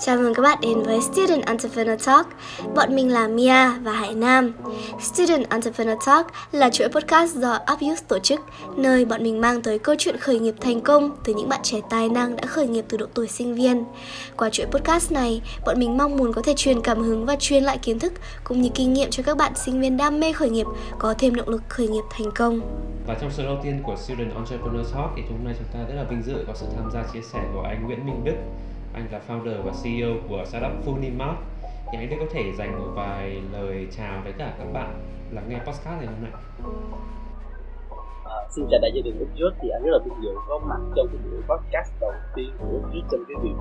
Chào mừng các bạn đến với Student Entrepreneur Talk. Bọn mình là Mia và Hải Nam. Student Entrepreneur Talk là chuỗi podcast do Upuse tổ chức, nơi bọn mình mang tới câu chuyện khởi nghiệp thành công từ những bạn trẻ tài năng đã khởi nghiệp từ độ tuổi sinh viên. Qua chuỗi podcast này, bọn mình mong muốn có thể truyền cảm hứng và truyền lại kiến thức cũng như kinh nghiệm cho các bạn sinh viên đam mê khởi nghiệp có thêm động lực khởi nghiệp thành công. Và trong số đầu tiên của Student Entrepreneur Talk thì hôm nay chúng ta rất là vinh dự có sự tham gia chia sẻ của anh Nguyễn Minh Đức anh là founder và CEO của startup Funimart. Thì anh Đức có thể dành một vài lời chào với cả các bạn. Lắng nghe podcast này hôm nay. À, xin chào đại gia đình lúc trước. Thì anh rất là vinh dự có mặt trong cái buổi podcast đầu tiên của lúc trước trong cái việc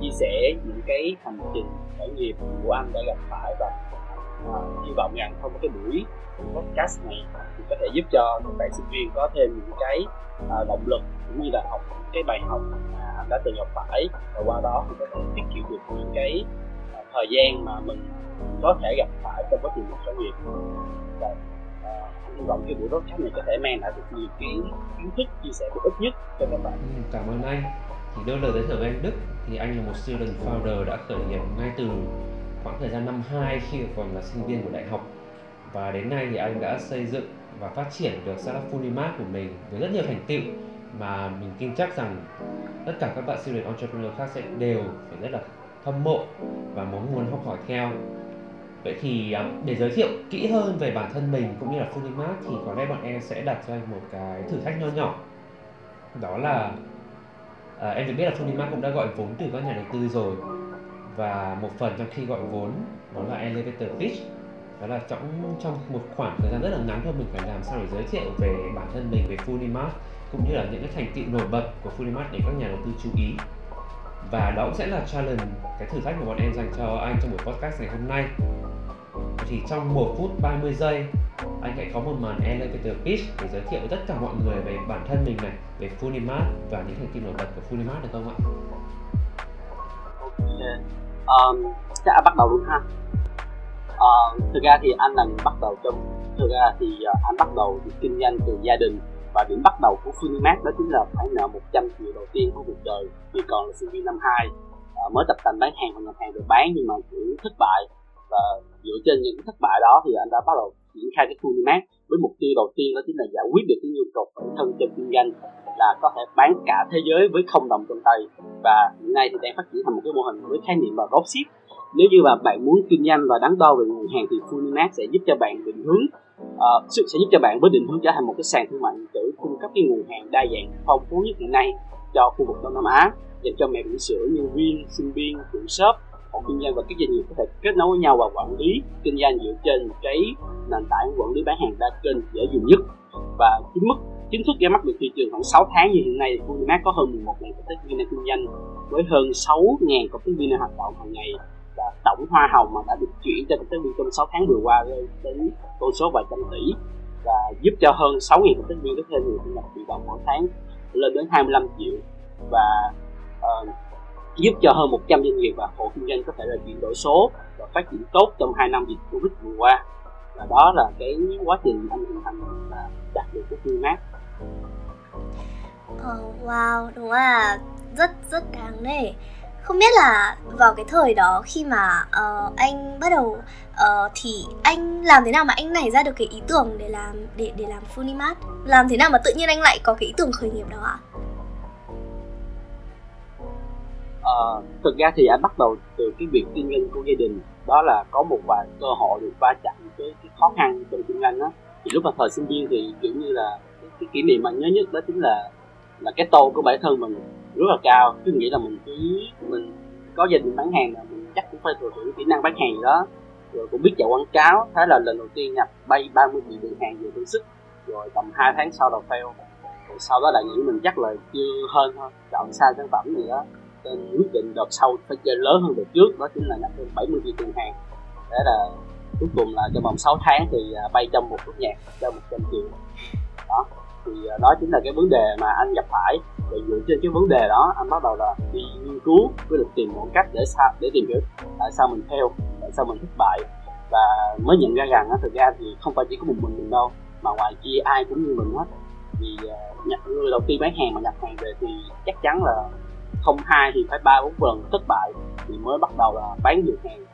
chia sẻ những cái hành trình khởi nghiệp của anh đã gặp phải và Ờ, hy vọng rằng thông qua cái buổi podcast này thì có thể giúp cho các bạn sinh viên có thêm những cái ờ, động lực cũng như là học cái bài học anh đã từng gặp phải. Và qua đó thì có thể tiết kiệm được những cái ờ, thời gian mà mình có thể gặp phải trong quá trình khởi nghiệp. Và hy vọng cái buổi podcast này có thể mang lại được nhiều cái kiến thức chia sẻ bổ ích nhất cho các bạn. Ừ, cảm ơn anh. Thì đơn lời giới thiệu với anh Đức. Thì anh là một student founder đã khởi nghiệp ngay từ khoảng thời gian năm 2 khi còn là sinh viên của đại học. Và đến nay thì anh đã xây dựng và phát triển được startup Fulimart của mình với rất nhiều thành tựu mà mình tin chắc rằng tất cả các bạn student entrepreneur khác sẽ đều phải rất là hâm mộ và muốn muốn học hỏi theo. Vậy thì à, để giới thiệu kỹ hơn về bản thân mình cũng như là Fulimart thì có lẽ bọn em sẽ đặt cho anh một cái thử thách nho nhỏ. Đó là à, em được biết là Fulimart cũng đã gọi vốn từ các nhà đầu tư rồi và một phần trong khi gọi vốn đó là elevator pitch. Đó là trong trong một khoảng thời gian rất là ngắn thôi mình phải làm sao để giới thiệu về bản thân mình về Funimart cũng như là những cái thành tựu nổi bật của Funimart để các nhà đầu tư chú ý. Và đó cũng sẽ là challenge cái thử thách mà bọn em dành cho anh trong buổi podcast ngày hôm nay. Thì trong 1 phút 30 giây anh hãy có một màn elevator pitch để giới thiệu với tất cả mọi người về bản thân mình này về Funimart và những thành tựu nổi bật của Funimart được không ạ? Ok, um, chắc bắt đầu luôn ha. Uh, thực ra thì anh là bắt đầu trong thực ra thì uh, anh bắt đầu kinh doanh từ gia đình và điểm bắt đầu của Funimax đó chính là phải nợ 100 triệu đầu tiên của cuộc đời Vì còn là sinh viên năm 2 uh, ờ, mới tập tành bán hàng và nhập hàng được bán nhưng mà cũng thất bại và dựa trên những thất bại đó thì anh đã bắt đầu triển khai cái Funimax với mục tiêu đầu tiên đó chính là giải quyết được cái nhu cầu bản thân trong kinh doanh là có thể bán cả thế giới với không đồng trong tay. Và hiện nay thì đang phát triển thành một cái mô hình với khái niệm là dropship nếu như mà bạn muốn kinh doanh và đắn đo về nguồn hàng thì Funimax sẽ giúp cho bạn định hướng uh, sẽ giúp cho bạn với định hướng trở thành một cái sàn thương mại điện tử cung cấp cái nguồn hàng đa dạng phong phú nhất hiện nay cho khu vực Đông Nam Á dành cho mẹ bỉm sữa, nhân viên, sinh viên, chủ shop, hộ kinh doanh và các doanh nghiệp có thể kết nối với nhau và quản lý kinh doanh dựa trên một cái nền tảng quản lý bán hàng đa kênh dễ dùng nhất. Và chính mức chính thức ra mắt được thị trường khoảng 6 tháng như hiện nay thì Unimax có hơn 11 ngàn cộng tác viên đang kinh doanh với hơn 6 ngàn cộng tác viên đang hoạt động hàng ngày và tổng hoa hồng mà đã được chuyển cho cộng tác viên trong 6 tháng vừa qua lên đến con số vài trăm tỷ và giúp cho hơn 6.000 cộng tác viên có thêm nguồn thu nhập bị động mỗi tháng lên đến 25 triệu. Và uh, giúp cho hơn 100 doanh nghiệp và hộ kinh doanh có thể là chuyển đổi số và phát triển tốt trong 2 năm dịch Covid vừa qua. Và đó là cái quá trình anh hình thành và đạt được cái phương mát Oh, ờ, wow, đúng là rất rất đáng nể. Không biết là vào cái thời đó khi mà uh, anh bắt đầu uh, thì anh làm thế nào mà anh nảy ra được cái ý tưởng để làm để để làm Funimat làm thế nào mà tự nhiên anh lại có cái ý tưởng khởi nghiệp đó ạ? Uh, thực ra thì anh bắt đầu từ cái việc kinh doanh của gia đình đó là có một vài cơ hội được va chạm với cái khó khăn trong kinh doanh đó thì lúc mà thời sinh viên thì kiểu như là cái, cái kỷ niệm mà nhớ nhất đó chính là là cái tô của bản thân mình rất là cao. Cứ nghĩ là mình cứ mình có gia đình bán hàng là mình chắc cũng phải thừa hưởng kỹ năng bán hàng gì đó. Rồi cũng biết chạy quảng cáo thế là lần đầu tiên nhập bay 30 triệu lượng hàng về thử sức rồi tầm 2 tháng sau đầu fail. Rồi sau đó lại nghĩ mình chắc là chưa hơn thôi chọn sai sản phẩm gì đó nên quyết định đợt sau phải chơi lớn hơn đợt trước, đó chính là nhập thêm 70 triệu lượng hàng. Để là cuối cùng là trong vòng 6 tháng thì à, bay trong một bước nhạc, cho 100 triệu. Đó, thì à, đó chính là cái vấn đề mà anh gặp phải. Và dựa trên cái vấn đề đó, anh bắt đầu là đi nghiên cứu, với được tìm một cách để sao để tìm hiểu tại sao mình theo tại sao mình thất bại. Và mới nhận ra rằng thực ra thì không phải chỉ có một mình mình đâu, mà ngoài kia ai cũng như mình hết. Vì à, người đầu tiên bán hàng mà nhập hàng về thì chắc chắn là không hai thì phải ba bốn lần thất bại thì mới bắt đầu là bán được hàng.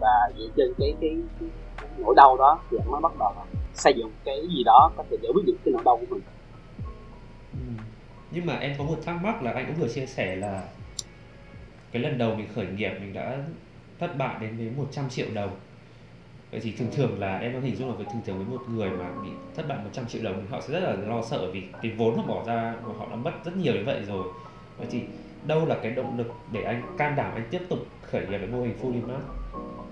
Và dựa trên cái cái, cái, nỗi đau đó thì mới bắt đầu là xây dựng cái gì đó có thể giải quyết được cái nỗi đau của mình. Ừ. nhưng mà em có một thắc mắc là anh cũng vừa chia sẻ là cái lần đầu mình khởi nghiệp mình đã thất bại đến đến 100 triệu đồng. Vậy thì thường thường là em có hình dung là với thường thường với một người mà bị thất bại 100 triệu đồng thì họ sẽ rất là lo sợ vì cái vốn họ bỏ ra của họ đã mất rất nhiều như vậy rồi. Vậy thì đâu là cái động lực để anh can đảm anh tiếp tục khởi nghiệp với mô hình Fully Mart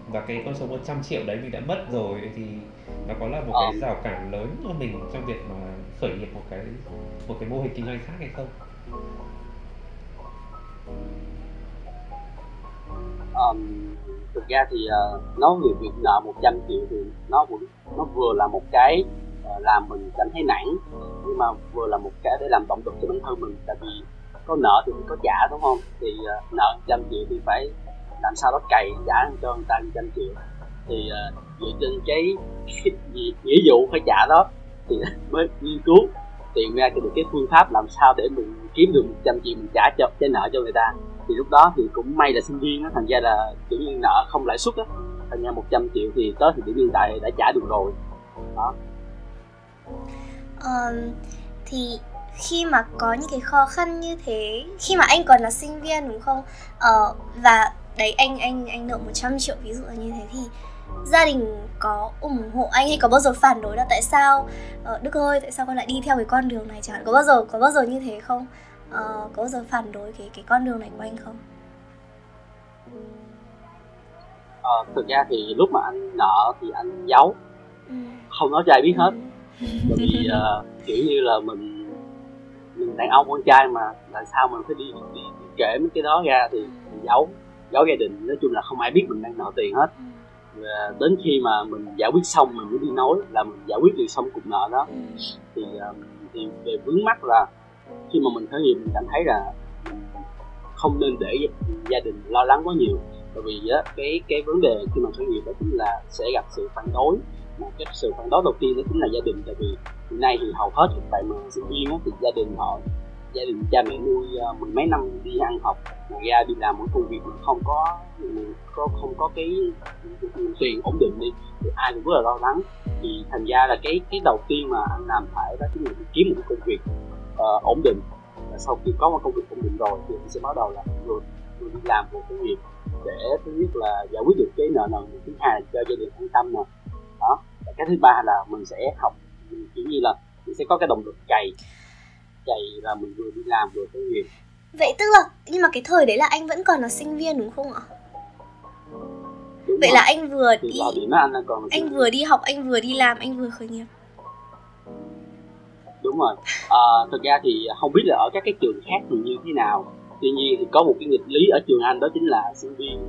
và cái con số 100 triệu đấy mình đã mất rồi thì nó có là một cái ờ. rào cản lớn cho mình trong việc mà khởi nghiệp một cái một cái mô hình kinh doanh khác hay không? Um, thực ra thì uh, nói về việc nợ 100 triệu thì nó nó vừa là một cái uh, làm mình cảm thấy nản nhưng mà vừa là một cái để làm động lực cho bản thân mình tại vì có nợ thì mình có trả đúng không? Thì uh, nợ trăm triệu thì phải làm sao đó cày trả cho người ta trăm triệu. Thì uh, dựa trên cái, cái nghĩa vụ phải trả đó thì mới nghiên cứu tìm ra được cái phương pháp làm sao để mình kiếm được 100 triệu mình trả cho cái nợ cho người ta. Thì lúc đó thì cũng may là sinh viên đó, thành ra là kiểu như nợ không lãi suất á thành ra 100 triệu thì tới thì điểm hiện tại đã trả được rồi. Đó. Um, thì khi mà có những cái khó khăn như thế khi mà anh còn là sinh viên đúng không ờ, và đấy anh anh anh nợ 100 triệu ví dụ là như thế thì gia đình có ủng hộ anh hay có bao giờ phản đối là tại sao ờ, Đức ơi tại sao con lại đi theo cái con đường này chẳng có bao giờ có bao giờ như thế không uh, có bao giờ phản đối cái cái con đường này của anh không? Ờ, thực ra thì lúc mà anh nợ thì anh giấu ừ. không nói cho ai biết hết ừ. bởi vì uh, kiểu như là mình mình đàn ông con trai mà là sao mình phải đi, đi, đi kể mấy cái đó ra thì mình giấu giấu gia đình. Nói chung là không ai biết mình đang nợ tiền hết. Ừ. và đến khi mà mình giải quyết xong mình mới đi nói là mình giải quyết được xong cục nợ đó. Thì uh, thì về vướng mắt là khi mà mình khởi nghiệp mình cảm thấy là không nên để gia đình lo lắng quá nhiều. Bởi vì á, cái cái vấn đề khi mà khởi nghiệp đó chính là sẽ gặp sự phản đối một cái sự phản đối đầu tiên đó chính là gia đình tại vì hiện nay thì hầu hết các bạn mà sinh viên á, thì gia đình họ gia đình cha mẹ nuôi à, mười mấy năm đi ăn học mà ra đi làm một công việc mà không có có không có cái tiền ổn định đi thì ai cũng rất là lo lắng. Thì thành ra là cái cái đầu tiên mà anh làm phải đó chính là kiếm một công việc uh, ổn định. Và sau khi có một công việc ổn định rồi thì anh sẽ bắt đầu là người, người đi làm một cái việc để thứ nhất là giải quyết được cái nợ nần thứ hai là cho gia đình an tâm nè đó. Và cái thứ ba là mình sẽ học kiểu như là mình sẽ có cái động lực cày cày là mình vừa đi làm vừa có việc. Vậy tức là nhưng mà cái thời đấy là anh vẫn còn là sinh viên đúng không ạ? Đúng vậy rồi. là anh vừa thì đi anh, còn anh vừa đi học anh vừa đi làm anh vừa khởi nghiệp. Đúng rồi. À, thực ra thì không biết là ở các cái trường khác thì như thế nào. Tuy nhiên thì có một cái nghịch lý ở trường anh đó chính là sinh viên.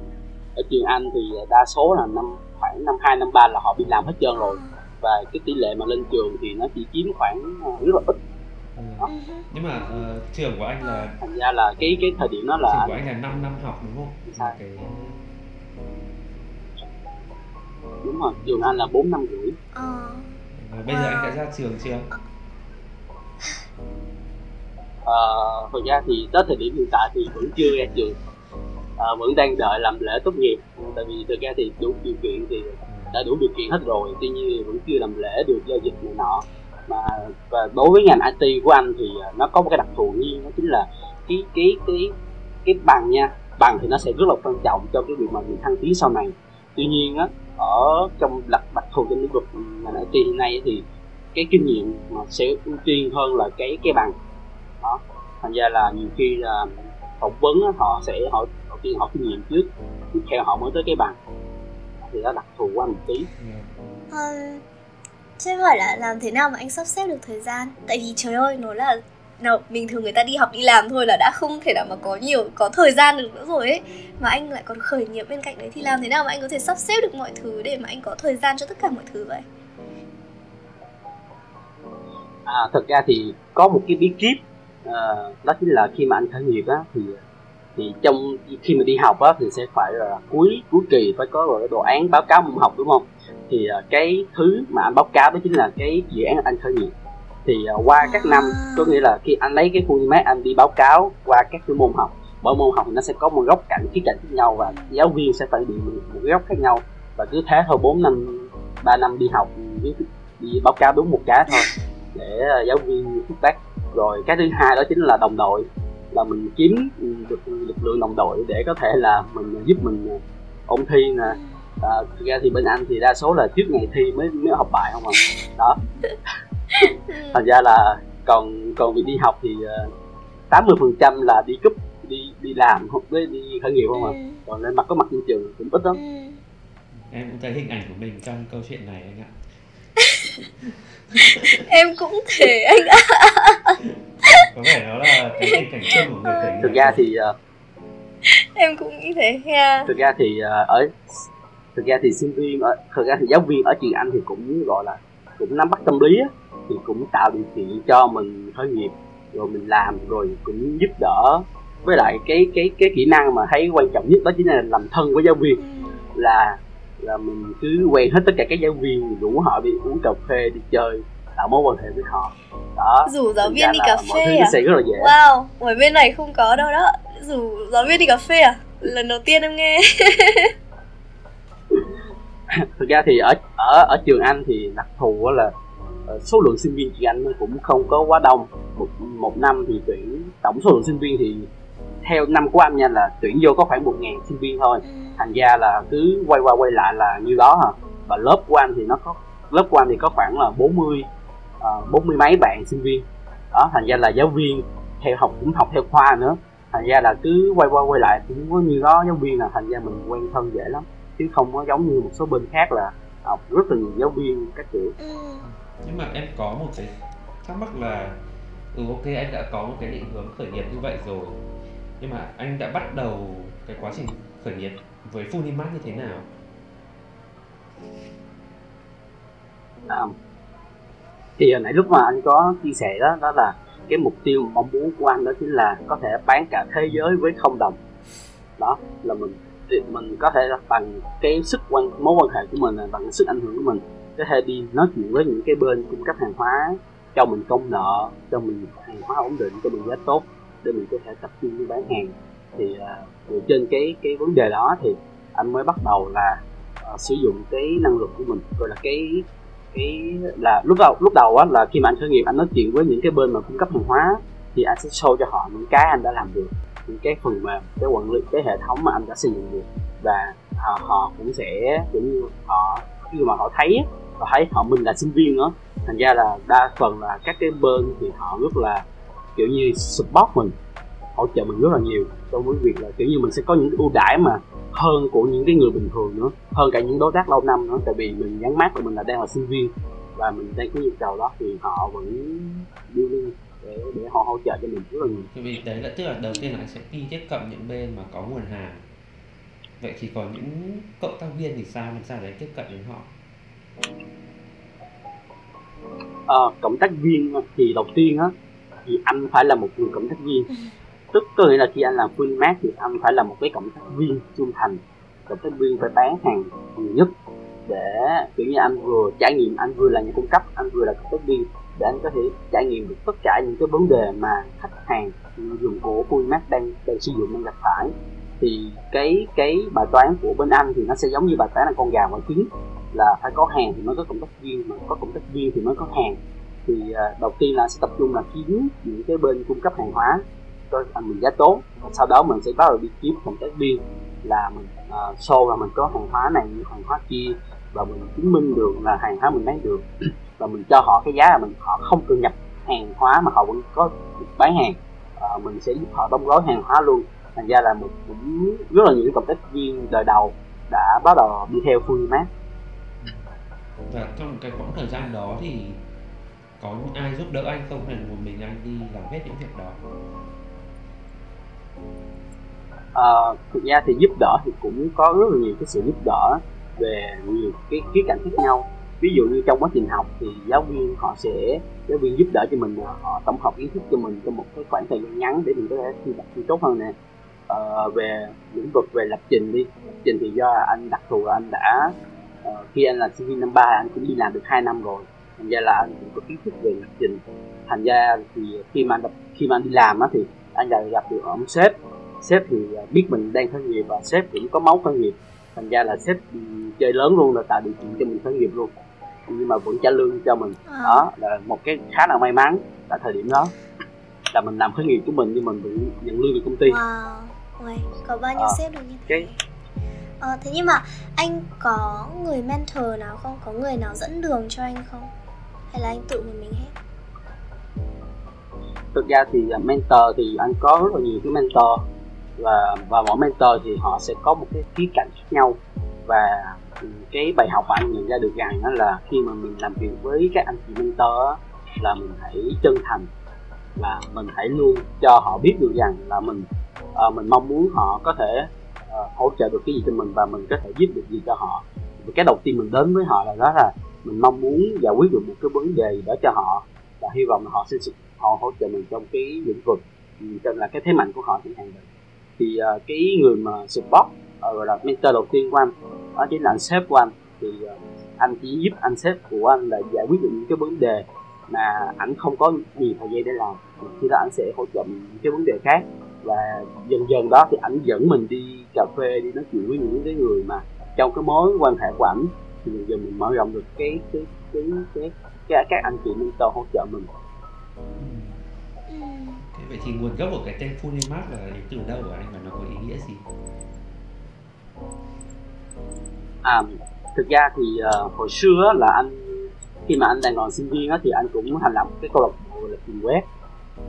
Ở trường anh thì đa số là năm khoảng năm hai năm ba là họ đi làm hết trơn rồi. Và cái tỷ lệ mà lên trường thì nó chỉ chiếm khoảng ờ, rất là ít. Ừ. Đó. nhưng mà uh, trường của anh là thành ra là cái cái thời điểm đó là trường của anh là 5 năm học đúng không? Sao cái... đúng rồi trường anh là 4 năm rưỡi. Ờ. bây giờ anh đã ra trường chưa? Uh, thực ra thì tới thời điểm hiện tại thì vẫn chưa ra trường à, vẫn đang đợi làm lễ tốt nghiệp. Tại vì thực ra thì đủ điều kiện thì đã đủ điều kiện hết rồi tuy nhiên vẫn chưa làm lễ được do dịch này nọ. Mà và đối với ngành IT của anh thì ờ, nó có một cái đặc thù riêng đó chính là cái cái cái cái bằng nha. Bằng thì nó sẽ rất là quan trọng cho cái việc mà mình thăng tiến sau này. Tuy nhiên á ở trong đặc đặc thù trong lĩnh vực ngành IT hiện nay thì cái kinh nghiệm mà sẽ ưu tiên hơn là cái cái bằng. Đó thành ra là nhiều khi là phỏng vấn họ sẽ họ tiên họ kinh nghiệm trước tiếp theo họ mới tới cái bằng. Thì nó đặc thù quá một tí. À, chứ hỏi là làm thế nào mà anh sắp xếp được thời gian? Tại vì trời ơi nó là nào bình thường người ta đi học đi làm thôi là đã không thể nào mà có nhiều có thời gian được nữa rồi ấy. Mà anh lại còn khởi nghiệp bên cạnh đấy thì làm thế nào mà anh có thể sắp xếp được mọi thứ để mà anh có thời gian cho tất cả mọi thứ vậy? À, thật ra thì có một cái bí kíp à, đó chính là khi mà anh khởi nghiệp á thì thì trong khi mà đi học á thì sẽ phải là cuối cuối kỳ phải có rồi đồ án báo cáo môn học đúng không? Thì uh, cái thứ mà anh báo cáo đó chính là cái dự án anh khởi nghiệp. Thì uh, qua các năm có nghĩa là khi anh lấy cái khuôn mát anh đi báo cáo qua các cái môn học mỗi môn học thì nó sẽ có một góc cạnh khía cạnh khác nhau và giáo viên sẽ phải bị một góc khác nhau. Và cứ thế thôi 4 năm 3 năm đi học đi, đi báo cáo đúng một cái thôi để ờ, giáo viên feedback rồi cái thứ hai đó chính là đồng đội là mình kiếm được lực lượng đồng đội để có thể là mình giúp mình ôn thi nè. À, thực ra thì bên anh thì đa số là trước ngày thi mới mới học bài không à. Đó. Thành ra là còn còn việc đi học thì ờ, tám mươi phần trăm là đi cúp đi đi làm hoặc với đi khởi nghiệp không à. Còn lên mặt có mặt trên trường cũng ít lắm. Em cũng thấy hình ảnh của mình trong câu chuyện này anh ạ em cũng thể anh ạ. Có vẻ đó là cái tình cảnh chung của người khởi nghiệp thực ra thì uh, em cũng nghĩ thế ha thực ra thì uh, ở thực ra thì sinh viên ở thực ra thì giáo viên ở trường anh thì cũng gọi là cũng nắm bắt tâm lý á, thì cũng tạo điều kiện cho mình khởi nghiệp rồi mình làm rồi cũng giúp đỡ với lại cái cái cái kỹ năng mà thấy quan trọng nhất đó chính là làm thân với giáo viên. Là là mình cứ quen hết tất cả các giáo viên rủ họ đi uống cà phê đi chơi tạo mối quan hệ với họ. Đó rủ giáo viên đi cà phê à? sẽ rất là dễ. Wow ở bên này không có đâu đó. Rủ giáo viên đi cà phê à? Lần đầu tiên em nghe. Thực ra thì ở ở ở trường anh thì đặc thù là ờ, số lượng sinh viên trường anh cũng không có quá đông. Một một năm thì tuyển tổng số lượng sinh viên thì theo năm của anh nha là tuyển vô có khoảng một ngàn sinh viên thôi. Thành ra là cứ quay qua quay lại là như đó hả? Và lớp của anh thì nó có lớp của anh thì có khoảng là 40 uh, bốn mươi mấy bạn sinh viên. Đó thành ra là giáo viên theo học cũng học theo khoa nữa. Thành ra là cứ quay qua quay lại cũng có như đó giáo viên là thành ra mình quen thân dễ lắm chứ không có giống như một số bên khác là học rất là nhiều giáo viên các kiểu. Ừ. nhưng mà em có một cái thắc mắc là ừ ok anh đã có một cái định hướng khởi nghiệp như vậy rồi nhưng mà anh đã bắt đầu cái quá trình khởi nghiệp với Funimat như thế nào? À, thì hồi nãy lúc mà anh có chia sẻ đó đó là cái mục tiêu mong muốn của anh đó chính là có thể bán cả thế giới với không đồng. Đó là mình thì mình có thể là bằng cái sức quan mối quan hệ của mình là bằng cái sức ảnh hưởng của mình. Có thể đi nói chuyện với những cái bên cung cấp hàng hóa cho mình công nợ cho mình hàng hóa ổn định cho mình giá tốt để mình có thể tập trung đi bán hàng. Thì à, dựa trên cái cái vấn đề đó thì anh mới bắt đầu là uh, sử dụng cái năng lực của mình. Gọi là cái cái là lúc đầu lúc đầu á là khi mà anh khởi nghiệp anh nói chuyện với những cái bên mà cung cấp hàng hóa thì anh sẽ show cho họ những cái anh đã làm được những cái phần mềm cái quản lý cái hệ thống mà anh đã xây dựng được. Và họ, họ cũng sẽ kiểu như họ khi mà họ thấy họ thấy họ mình là sinh viên nữa. Thành ra là đa phần là các cái bên thì họ rất là kiểu như support mình hỗ trợ mình rất là nhiều trong với việc là kiểu như mình sẽ có những ưu đãi mà hơn của những cái người bình thường nữa hơn cả những đối tác lâu năm nữa. Tại vì mình nhắn mát của mình là đang là sinh viên và mình đang có nhu cầu đó thì họ vẫn đưa lên để để họ hỗ trợ cho mình rất là nhiều. Tại vì đấy là tức là đầu tiên là anh sẽ đi tiếp cận những bên mà có nguồn hàng. Vậy thì còn những cộng tác viên thì sao? Làm sao để tiếp cận đến họ? Ờ, cộng tác viên thì đầu tiên á thì anh phải là một người cộng tác viên, tức có nghĩa là khi anh làm full mát thì anh phải là một cái cộng tác viên trung thành. Cộng tác viên phải bán hàng nhiều nhất để, kiểu như, anh vừa trải nghiệm, anh vừa là nhà cung cấp, anh vừa là cộng tác viên để anh có thể trải nghiệm được tất cả những cái vấn đề mà khách hàng dùng của full mát đang đang sử dụng, đang gặp phải. Thì cái cái bài toán của bên anh thì nó sẽ giống như bài toán là con gà ngoài trứng, là phải có hàng thì mới có cộng tác viên, mà có cộng tác viên thì mới có hàng thì à, đầu tiên là sẽ tập trung là kiếm những cái bên cung cấp hàng hóa cho mình giá tốt. Và sau đó mình sẽ bắt đầu đi kiếm cộng tác viên là mình uh, show là mình có hàng hóa này hàng hóa kia và mình chứng minh được là hàng hóa mình bán được. Và mình cho họ cái giá là mình họ không cần nhập hàng hóa mà họ vẫn có bán hàng. Uh, mình sẽ giúp họ đóng gói hàng hóa luôn. Thành ra là một cũng rất là những cộng tác viên đời đầu đã bắt đầu đi theo Funimat và dạ, trong cái quãng thời gian đó thì có ai giúp đỡ anh không? Hay là một mình anh đi làm hết những việc đó? À, thực ra thì giúp đỡ thì cũng có rất là nhiều cái sự giúp đỡ về nhiều cái khía cạnh khác nhau. Ví dụ như trong quá trình học thì giáo viên họ sẽ giáo viên giúp đỡ cho mình họ tổng hợp kiến thức cho mình trong một cái khoảng thời gian ngắn để mình có thể thi đạt thi tốt hơn nè. Ờ, về lĩnh vực về lập trình đi lập trình thì do anh đặc thù là anh đã ờ, khi anh là sinh viên năm ba anh cũng đi làm được 2 năm rồi thành ra là anh cũng có kiến thức về lập trình. Thành ra thì khi mà anh, khi mà anh đi làm á thì anh lại gặp được ông sếp. Sếp thì biết mình đang khởi nghiệp và sếp cũng có máu khởi nghiệp. Thành ra là sếp ừ, chơi lớn luôn là tạo điều kiện cho mình khởi nghiệp luôn. Nhưng mà vẫn trả lương cho mình. À. đó là một cái khá là may mắn tại thời điểm đó là mình làm khởi nghiệp của mình nhưng mình vẫn nhận lương từ công ty. Wow. Ôi, có bao nhiêu à, sếp được như thế? cái... à, thế nhưng mà anh có người mentor nào không? Có người nào dẫn đường cho anh không hay là anh tự một mình hết? Thực ra thì à, mentor thì anh có rất là nhiều cái mentor. Và và mỗi mentor thì họ sẽ có một cái khía cạnh khác nhau. Và cái bài học mà anh nhận ra được rằng đó là khi mà mình làm việc với các anh chị mentor là mình hãy chân thành. Và mình hãy luôn cho họ biết được rằng là mình uh, mình mong muốn họ có thể uh, hỗ trợ được cái gì cho mình và mình có thể giúp được gì cho họ. Và cái đầu tiên mình đến với họ là đó là mình mong muốn giải quyết được một cái vấn đề đó cho họ và hy vọng là họ sẽ họ hỗ trợ mình trong cái lĩnh vực ừ, trong là cái thế mạnh của họ chẳng hạn vậy thì uh, cái người mà support uh, là mentor đầu tiên của anh đó chính là anh sếp của anh. Thì uh, anh chỉ giúp anh sếp của anh là giải quyết được những cái vấn đề mà ảnh không có nhiều thời gian để làm. Khi đó anh sẽ hỗ trợ những cái vấn đề khác và dần dần đó thì ảnh dẫn mình đi cà phê đi nói chuyện với những cái người mà trong cái mối quan hệ của ảnh thì dần dần mình mở rộng được cái cái cái cái, cái các anh chị mentor hỗ trợ mình. Thế vậy thì nguồn gốc của cái tên Funimat là đến từ đâu của anh và nó có ý nghĩa gì? À thực ra thì uh, hồi xưa là anh khi mà anh đang còn sinh viên á, thì anh cũng thành lập cái câu lạc bộ là tìm web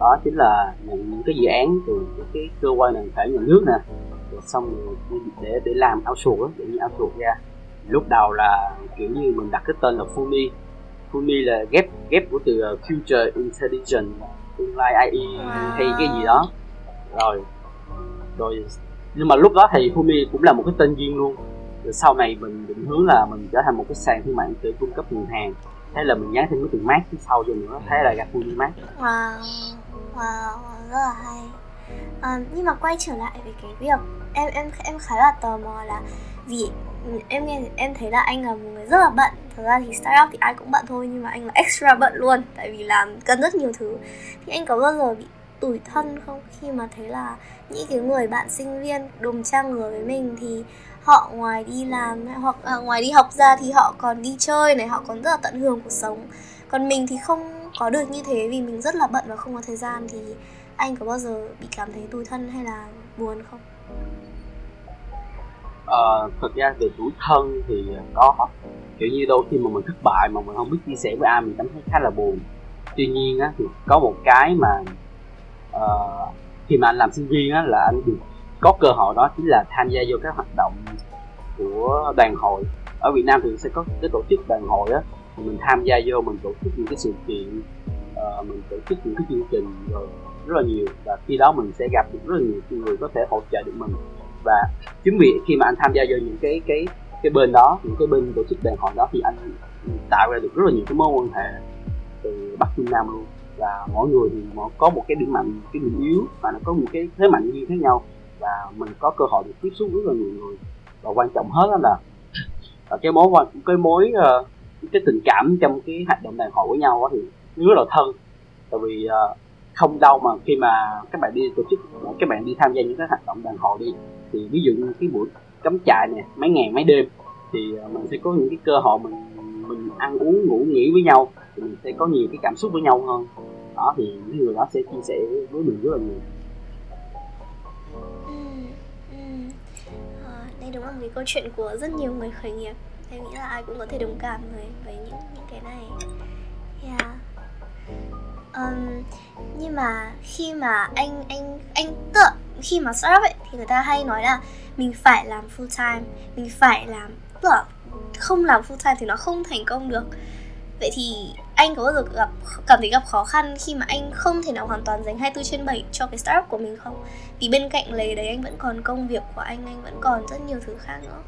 đó chính là nhận những cái dự án từ cái, cái cơ quan đoàn thể nhà nước nè. Rồi xong rồi để để làm outsource để như outsource ra lúc đầu là kiểu như mình đặt cái tên là Fumi. Fumi là ghép ghép của từ uh, Future Intelligence tương lai AI wow. hay cái gì đó. Rồi rồi nhưng mà lúc đó thì Fumi cũng là một cái tên riêng luôn. Rồi sau này mình định hướng là mình trở thành một cái sàn thương mại tử cung cấp nguồn hàng. Thế là mình dán thêm cái từ mát phía sau cho nữa thế là gặp Fumi mát wow wow rất là hay. À, nhưng mà quay trở lại về cái việc em em em khá là tò mò là vì em nghe em thấy là anh là một người rất là bận. Thật ra thì startup thì ai cũng bận thôi nhưng mà anh là extra bận luôn. Tại vì làm cần rất nhiều thứ. Thì anh có bao giờ bị tủi thân không? Khi mà thấy là những cái người bạn sinh viên đồng trang lứa với mình thì họ ngoài đi làm hoặc à, ngoài đi học ra thì họ còn đi chơi này họ còn rất là tận hưởng cuộc sống. Còn mình thì không có được như thế vì mình rất là bận và không có thời gian. Thì anh có bao giờ bị cảm thấy tủi thân hay là buồn không? Uh, thực ra về tuổi thân thì có kiểu như đôi khi mà mình thất bại mà mình không biết chia sẻ với ai mình cảm thấy khá là buồn. Tuy nhiên á thì có một cái mà uh, khi mà anh làm sinh viên á là anh được có cơ hội đó chính là tham gia vô các hoạt động của đoàn hội. Ở Việt Nam thì sẽ có cái tổ chức đoàn hội á mình tham gia vô mình tổ chức những cái sự kiện uh, mình tổ chức những cái chương trình rồi rất là nhiều. Và khi đó mình sẽ gặp được rất là nhiều người có thể hỗ trợ được mình và chính vì khi mà anh tham gia vào những cái cái cái bên đó những cái bên tổ chức đàn hội đó thì anh tạo ra được rất là nhiều cái mối quan hệ từ bắc trung nam luôn. Và mỗi người thì mỗi có một cái điểm mạnh cái điểm yếu và nó có một cái thế mạnh riêng khác nhau. Và mình có cơ hội được tiếp xúc rất là nhiều người. Và quan trọng hết đó là, cái mối quan cái mối ờ, cái tình cảm trong cái hoạt động đàn hội với nhau đó thì rất là thân. Tại vì ờ, không đâu mà khi mà các bạn đi tổ chức các bạn đi tham gia những cái hoạt động đoàn hội đi thì ví dụ như cái buổi cắm trại nè mấy ngày mấy đêm thì ờ, mình sẽ có những cái cơ hội mình mình ăn uống ngủ nghỉ với nhau thì mình sẽ có nhiều cái cảm xúc với nhau hơn. Đó thì những người đó sẽ chia sẻ với mình rất là nhiều. Ừ, ừ. À, đây đúng là một cái câu chuyện của rất nhiều người khởi nghiệp. Em nghĩ là ai cũng có thể đồng cảm với với những những cái này. Yeah. Um, nhưng mà khi mà anh anh anh tự khi mà startup ấy thì người ta hay nói là mình phải làm full time mình phải làm tức là không làm full time thì nó không thành công được vậy thì anh có bao giờ gặp cảm thấy gặp khó khăn khi mà anh không thể nào hoàn toàn dành 24 trên 7 cho cái startup của mình không? Vì bên cạnh lấy đấy anh vẫn còn công việc của anh, anh vẫn còn rất nhiều thứ khác nữa.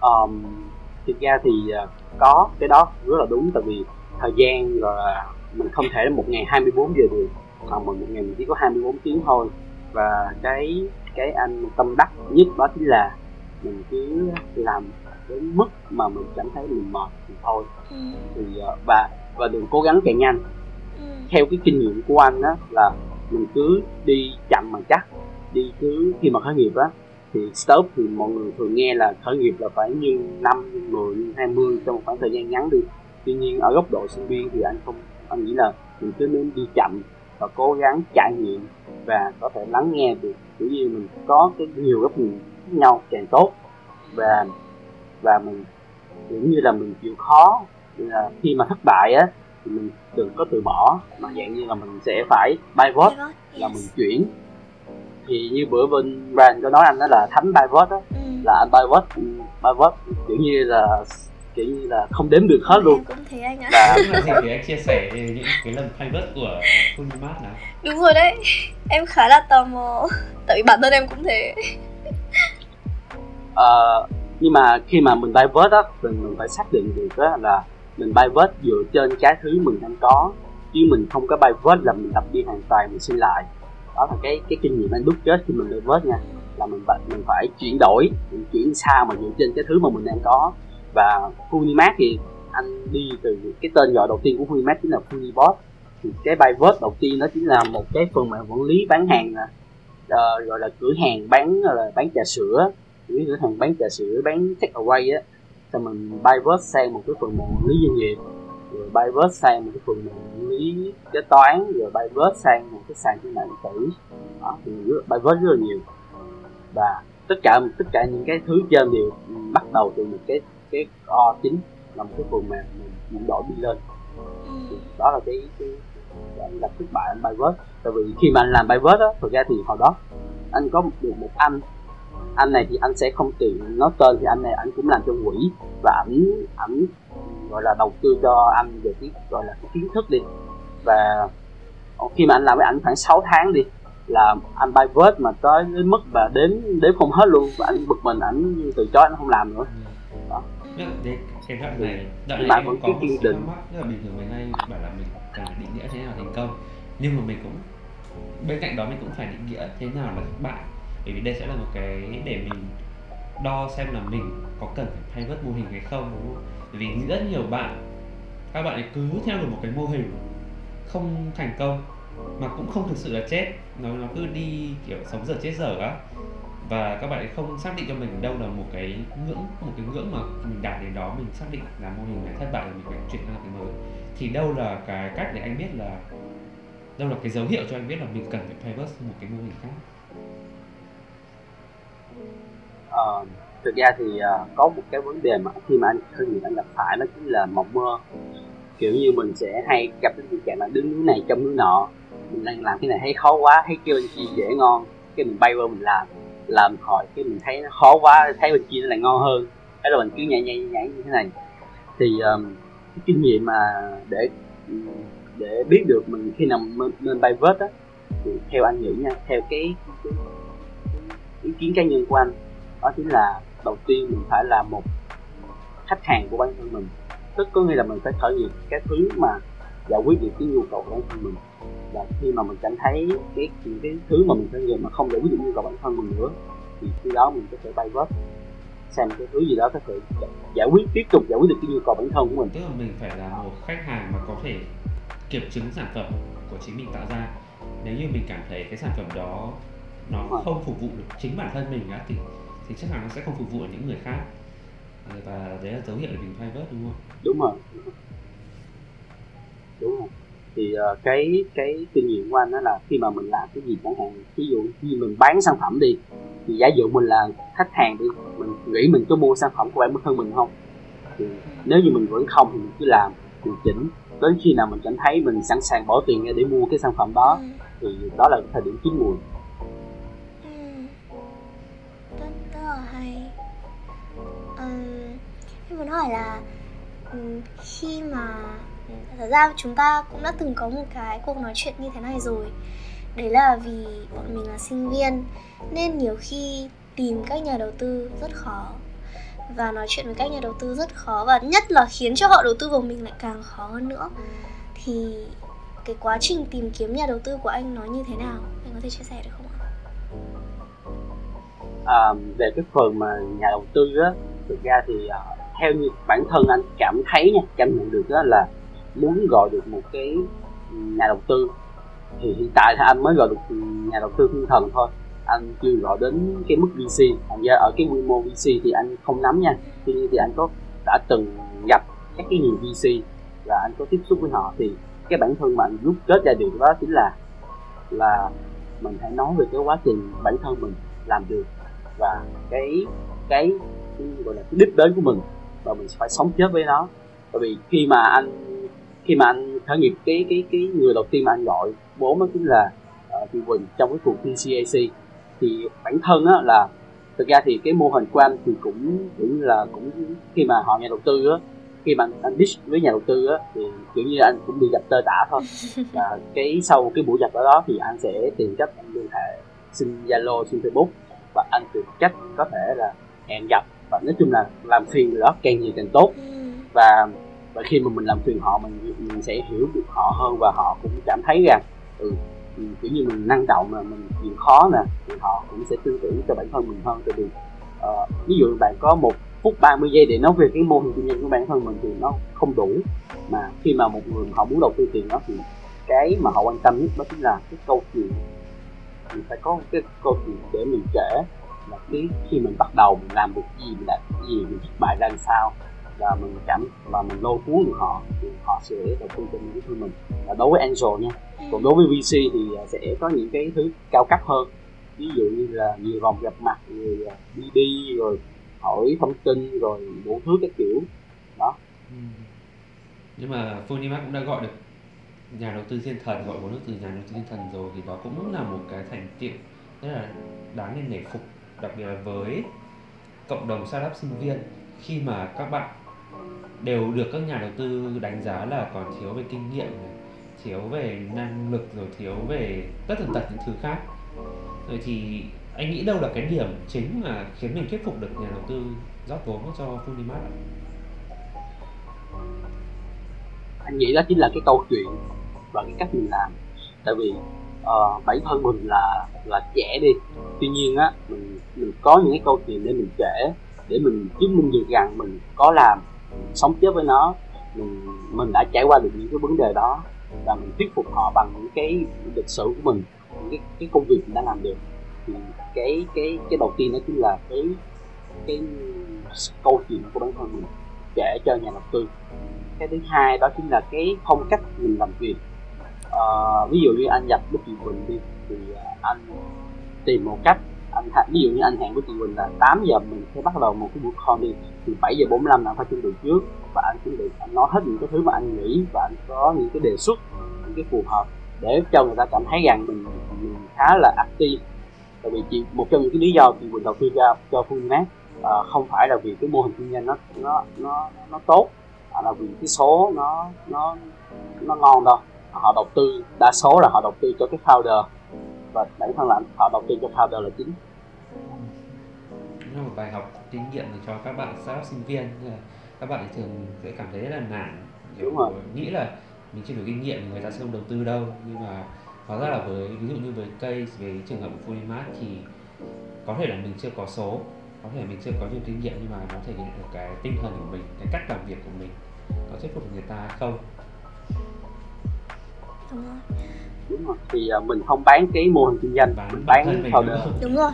Um, thực ra thì ờ, có cái đó rất là đúng tại vì thời gian là mình không thể một ngày 24 giờ được mà một ngày mình chỉ có 24 tiếng thôi. Và cái cái anh tâm đắc nhất đó chính là mình cứ làm đến mức mà mình cảm thấy mình mệt thì thôi. Ừ. thì ờ, và và đừng cố gắng chạy nhanh. Ừ. theo cái kinh nghiệm của anh đó là mình cứ đi chậm mà chắc đi cứ khi mà khởi nghiệp á thì stop thì mọi người thường nghe là khởi nghiệp là phải như năm mười hai mươi trong một khoảng thời gian ngắn đi. Tuy nhiên ở góc độ sinh viên thì anh không anh nghĩ là mình cứ nên đi chậm và cố gắng trải nghiệm và có thể lắng nghe được kiểu như mình có cái nhiều góc nhìn khác nhau càng tốt. Và và mình kiểu như là mình chịu khó là khi mà thất bại á thì mình đừng có từ bỏ. Mà dạng như là mình sẽ phải pivot là mình chuyển. Thì như bữa bên brand có nói anh đó là thánh pivot đó ừ. là anh pivot pivot kiểu như là kiểu như là không đếm được hết luôn. Cũng thế anh ạ. Là thì anh chia sẻ những cái lần pivot của Funimat nào. Đúng rồi đấy. Em khá là tò mò. Tại vì bản thân em cũng thế. Ờ, nhưng mà khi mà mình pivot á mình, mình phải xác định được đó là mình pivot dựa trên cái thứ mình đang có. Chứ mình không có pivot là mình đập đi hoàn toàn mình xin lại. Đó là cái cái kinh nghiệm anh đúc kết khi mình pivot nha. Là mình mình phải chuyển đổi mình chuyển sao mà dựa trên cái thứ mà mình đang có và Funimax thì anh đi từ cái tên gọi đầu tiên của Funimax chính là Funibot. Thì cái pivot đầu tiên đó chính là một cái phần mềm quản lý bán hàng là uh, gọi là cửa hàng bán là bán trà sữa. Cửa hàng bán trà sữa bán take away á. Xong mình pivot sang một cái phần mềm quản lý doanh nghiệp rồi pivot sang một cái phần mềm quản lý kế toán rồi pivot sang một cái sàn thương mại điện tử. Đó thì pivot rất là nhiều. Và tất cả tất cả những cái thứ trên đều bắt đầu từ một cái cái o chính là một cái phần mềm mình, mình đổi đi lên. Thì đó là cái, cái, cái là thất bại anh pivot tại vì khi mà anh làm pivot á thực ra thì hồi đó anh có được một anh. Anh này thì anh sẽ không tiện nói tên thì anh này anh cũng làm cho quỹ và ảnh ảnh gọi là đầu tư cho anh về cái gọi là cái kiến thức đi. Và khi mà anh làm với ảnh khoảng 6 tháng đi là anh bay vớt mà tới đến mức và đếm đếm không hết luôn. Và anh bực mình ảnh từ chối anh không làm nữa đó. Đấy, cái đoạn này đoạn này em có một số thắc mắc rất là bình thường. Ngày nay bảo là mình cần định nghĩa thế nào thành công. Nhưng mà mình cũng bên cạnh đó mình cũng phải định nghĩa thế nào là thất bại. Bởi vì đây sẽ là một cái để mình đo xem là mình có cần phải pivot mô hình hay không đúng không? Bởi vì rất nhiều bạn các bạn ấy cứ theo được một cái mô hình không thành công mà cũng không thực sự là chết. Nó nó cứ đi kiểu sống dở chết dở á và các bạn ấy không xác định cho mình đâu là một cái ngưỡng một cái ngưỡng mà mình đạt đến đó mình xác định là mô hình này thất bại rồi mình phải chuyển sang cái mới. Thì đâu là cái cách để anh biết là đâu là cái dấu hiệu cho anh biết là mình cần phải pivot một cái mô hình khác? Uh, thực ra thì uh, có một cái vấn đề mà khi mà anh khởi nghiệp anh gặp phải đó chính là mộng mơ. Kiểu như mình sẽ hay gặp cái tình trạng là đứng núi này trong núi nọ mình đang làm cái này thấy khó quá thấy kêu anh chị dễ ngon cái mình bay qua mình làm làm khỏi cái mình thấy nó khó quá thấy bên kia nó lại ngon hơn. Thế là mình cứ nhảy nhảy nhảy như thế này. Thì um, cái kinh nghiệm mà để để biết được mình khi nào nên bay vớt á thì theo anh nghĩ nha theo cái, cái, cái ý kiến cá nhân của anh đó chính là đầu tiên mình phải là một khách hàng của bản thân mình. Tức có nghĩa là mình phải khởi nghiệp cái thứ mà giải quyết được cái nhu cầu của bản thân mình và khi mà mình cảm thấy cái những cái thứ mà mình khởi nghiệp mà không giải quyết được nhu cầu bản thân mình nữa thì khi đó mình có thể bay vớt xem cái thứ gì đó có thể giải quyết tiếp tục giải quyết được cái nhu cầu bản thân của mình. Tức là mình phải là một khách hàng mà có thể kiểm chứng sản phẩm của chính mình tạo ra. Nếu như mình cảm thấy cái sản phẩm đó nó không phục vụ được chính bản thân mình á thì thì chắc chắn nó sẽ không phục vụ ở những người khác. Và đấy là dấu hiệu để mình private đúng không? Đúng rồi. Đúng rồi thì uh, cái cái kinh nghiệm của anh đó là khi mà mình làm cái gì chẳng hạn ví dụ như mình bán sản phẩm đi thì giả dụ mình là khách hàng đi mình nghĩ mình có mua sản phẩm của bản thân mình không? Thì nếu như mình vẫn không thì mình cứ làm điều chỉnh. Đến khi nào mình cảm thấy mình sẵn sàng bỏ tiền ra để mua cái sản phẩm đó thì đó là thời điểm chín mùi. Muốn hỏi là khi mà thật ra chúng ta cũng đã từng có một cái cuộc nói chuyện như thế này rồi. Đấy là vì bọn mình là sinh viên nên nhiều khi tìm các nhà đầu tư rất khó. Và nói chuyện với các nhà đầu tư rất khó và nhất là khiến cho họ đầu tư vào mình lại càng khó hơn nữa. Thì cái quá trình tìm kiếm nhà đầu tư của anh nó như thế nào? Anh có thể chia sẻ được không ạ? À, về cái phần mà nhà đầu tư á thực ra thì uh, theo như bản thân anh cảm thấy nha cảm nhận được đó là muốn gọi được một cái nhà đầu tư thì hiện tại thì anh mới gọi được nhà đầu tư thiên thần thôi. Anh chưa gọi đến cái mức VC. Thành ra ở cái quy mô VC thì anh không nắm nha. Tuy nhiên thì anh có đã từng gặp các cái nhiều VC và anh có tiếp xúc với họ thì cái bản thân mà anh rút kết ra được đó chính là là mình hãy nói về cái quá trình bản thân mình làm được và cái cái, cái gọi là cái đích đến của mình và mình phải sống chết với nó. Bởi vì khi mà anh khi mà anh khởi nghiệp cái cái cái người đầu tiên mà anh gọi bố mới chính là uh, Thị Quỳnh trong cái cuộc thi CAC thì bản thân á là thực ra thì cái mô hình của anh thì cũng cũng là cũng khi mà họ nhà đầu tư á khi mà anh pitch với nhà đầu tư á thì kiểu như anh cũng bị gặp tơ tả thôi. Và cái sau cái buổi gặp đó, đó thì anh sẽ tìm cách anh liên hệ xin zalo xin facebook và anh tìm cách có thể là hẹn gặp và nói chung là làm phiền người đó càng nhiều càng tốt. Ừ. và và khi mà mình làm phiền họ mình mình sẽ hiểu được họ hơn và họ cũng cảm thấy rằng ừ, ừ kiểu như mình năng động mà mình chịu khó nè thì họ cũng sẽ tin tưởng cho bản thân mình hơn. Tại vì uh, ví dụ bạn có một phút 30 giây để nói về cái mô hình kinh doanh của bản thân mình thì nó không đủ. Mà khi mà một người họ muốn đầu tư tiền đó thì cái mà họ quan tâm nhất đó chính là cái câu chuyện. Mình phải có cái câu chuyện để mình kể là cái khi mình bắt đầu mình làm được gì mình làm gì mình thất bại ra làm sao và mình cảm và mình lôi cuốn được họ thì họ sẽ đầu tư cho những thứ mình. Và đối với angel nha còn đối với vc thì sẽ có những cái thứ cao cấp hơn. Ví dụ như là nhiều vòng gặp mặt rồi đi đi rồi hỏi thông tin rồi đủ thứ các kiểu. Đó. Ừ. nhưng mà Funimax cũng đã gọi được nhà đầu tư thiên thần gọi vốn từ nhà đầu tư thiên thần rồi thì đó cũng là một cái thành tiệu rất là đáng nên nể phục. Đặc biệt là với cộng đồng startup sinh viên khi mà các bạn đều được các nhà đầu tư đánh giá là còn thiếu về kinh nghiệm này, thiếu về năng lực rồi thiếu về tất tần tật những thứ khác. Rồi thì anh nghĩ đâu là cái điểm chính mà khiến mình thuyết phục được nhà đầu tư rót vốn cho Funimat anh nghĩ đó chính là cái câu chuyện và cái cách mình làm. Tại vì uh, bản thân mình là là trẻ đi. Tuy nhiên á mình mình có những cái câu chuyện để mình kể để mình chứng minh được rằng mình có làm sống chết với nó mình mình đã trải qua được những cái vấn đề đó và mình thuyết phục họ bằng những cái lịch sử của mình những cái, cái công việc mình đã làm được. Thì cái cái cái đầu tiên đó chính là cái cái câu chuyện của bản thân mình kể cho nhà đầu tư. Cái thứ hai đó chính là cái phong cách mình làm việc. À, ví dụ như anh nhập bất kỳ mình đi thì ờ, anh tìm một cách anh ví dụ như anh hẹn với chị Quỳnh là 8 giờ mình sẽ bắt đầu một cái buổi call đi. Thì 7 giờ 45 là anh phải chuẩn bị trước và anh chuẩn bị anh nói hết những cái thứ mà anh nghĩ và anh có những cái đề xuất những cái phù hợp để cho người ta cảm thấy rằng mình mình khá là active. Tại vì chị một trong những cái lý do chị Quỳnh đầu tư ra cho Phương Mát à, không phải là vì cái mô hình kinh doanh nó nó nó nó tốt mà là vì cái số nó nó nó ngon đâu. Họ đầu tư đa số là họ đầu tư cho cái founder và bản thân là họ đầu tư cho founder là chính. Nó là một bài học kinh nghiệm cho các bạn startup sinh viên. Là các bạn thường sẽ cảm thấy rất là nản. Kiểu nghĩ là mình chưa đủ kinh nghiệm người ta sẽ không đầu tư đâu. Nhưng mà hóa ra là với ví dụ như với case về trường hợp của Funimat thì có thể là mình chưa có số có thể mình chưa có nhiều kinh nghiệm nhưng mà nó thể hiện được cái tinh thần của mình cái cách làm việc của mình có thuyết phục người ta không? Đúng rồi đúng rồi. Thì uh, mình không bán cái mô hình kinh doanh bán mình bán founder đúng rồi.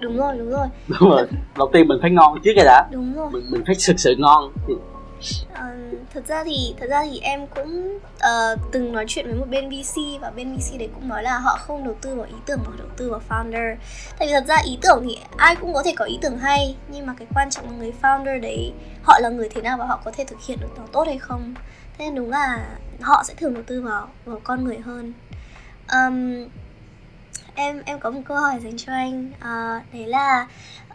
Đúng rồi đúng rồi. Đúng rồi. Đầu tiên mình phải ngon trước cái đã. Đúng rồi. Mình, mình phải thực sự ngon. Thì Uh, thật ra thì thật ra thì em cũng uh, từng nói chuyện với một bên VC và bên VC đấy cũng nói là họ không đầu tư vào ý tưởng mà đầu tư vào founder. Tại vì thật ra ý tưởng thì ai cũng có thể có ý tưởng hay nhưng mà cái quan trọng là người founder đấy họ là người thế nào và họ có thể thực hiện được nó tốt hay không. Thế nên đúng là họ sẽ thường đầu tư vào vào con người hơn. Um, em em có một câu hỏi dành cho anh. Uh, đấy là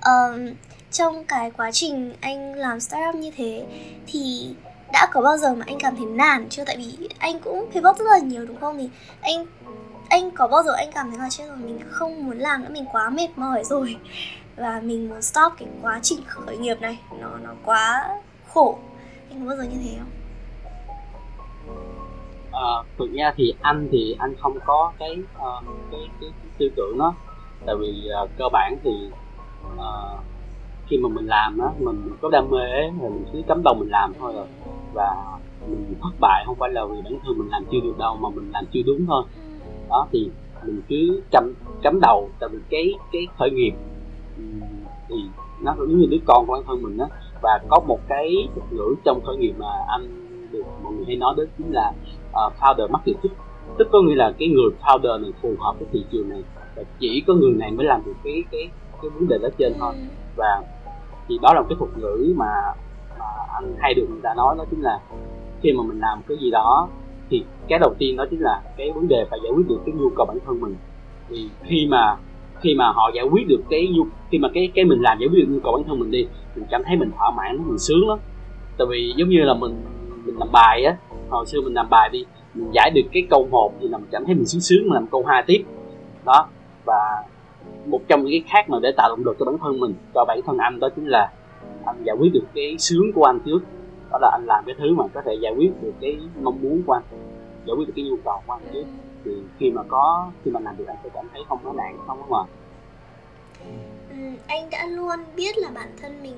um, trong cái quá trình anh làm startup như thế thì đã có bao giờ mà anh cảm thấy nản chưa? Tại vì anh cũng pivot rất là nhiều đúng không? Thì anh anh có bao giờ anh cảm thấy là chết rồi? Mình không muốn làm nữa mình quá mệt mỏi rồi. Và mình muốn stop cái quá trình khởi nghiệp này. Nó nó quá khổ. Anh có bao giờ như thế không? À, thực ra thì anh thì anh không có cái uh, cái, cái, cái tư tưởng đó. Tại vì uh, cơ bản thì uh, khi mà mình làm á mình có đam mê ấy, thì mình cứ cắm đầu mình làm thôi rồi và mình thất bại không phải là vì bản thân mình làm chưa được đâu mà mình làm chưa đúng thôi. Đó thì mình cứ cắm cắm đầu. Tại vì cái cái khởi nghiệp thì nó giống như đứa con của bản thân mình đó và có một cái thuật ngữ trong khởi nghiệp mà anh được. Mọi người hay nói đến chính là uh, founder market fit. Tức có nghĩa là cái người founder này phù hợp với thị trường này và chỉ có người này mới làm được cái cái cái vấn đề đó trên thôi. Và thì đó là một cái thuật ngữ mà, mà anh hay được người ta nói đó chính là khi mà mình làm cái gì đó thì cái đầu tiên đó chính là cái vấn đề phải giải quyết được cái nhu cầu bản thân mình. Thì khi mà khi mà họ giải quyết được cái nhu khi mà cái cái mình làm giải quyết được nhu cầu bản thân mình đi mình cảm thấy mình thỏa mãn mình sướng lắm. Tại vì giống như là mình mình làm bài á hồi xưa mình làm bài đi mình giải được cái câu một thì mình cảm thấy mình sướng sướng mình làm câu hai tiếp. Đó và một trong những cái khác mà để tạo động lực cho bản thân mình cho bản thân anh đó chính là anh giải quyết được cái sướng của anh trước. Đó là anh làm cái thứ mà có thể giải quyết được cái mong muốn của anh giải quyết được cái nhu cầu của anh trước. Thì khi mà có khi mà làm được anh sẽ cảm thấy không có nản không có mệt. Ừ, anh đã luôn biết là bản thân mình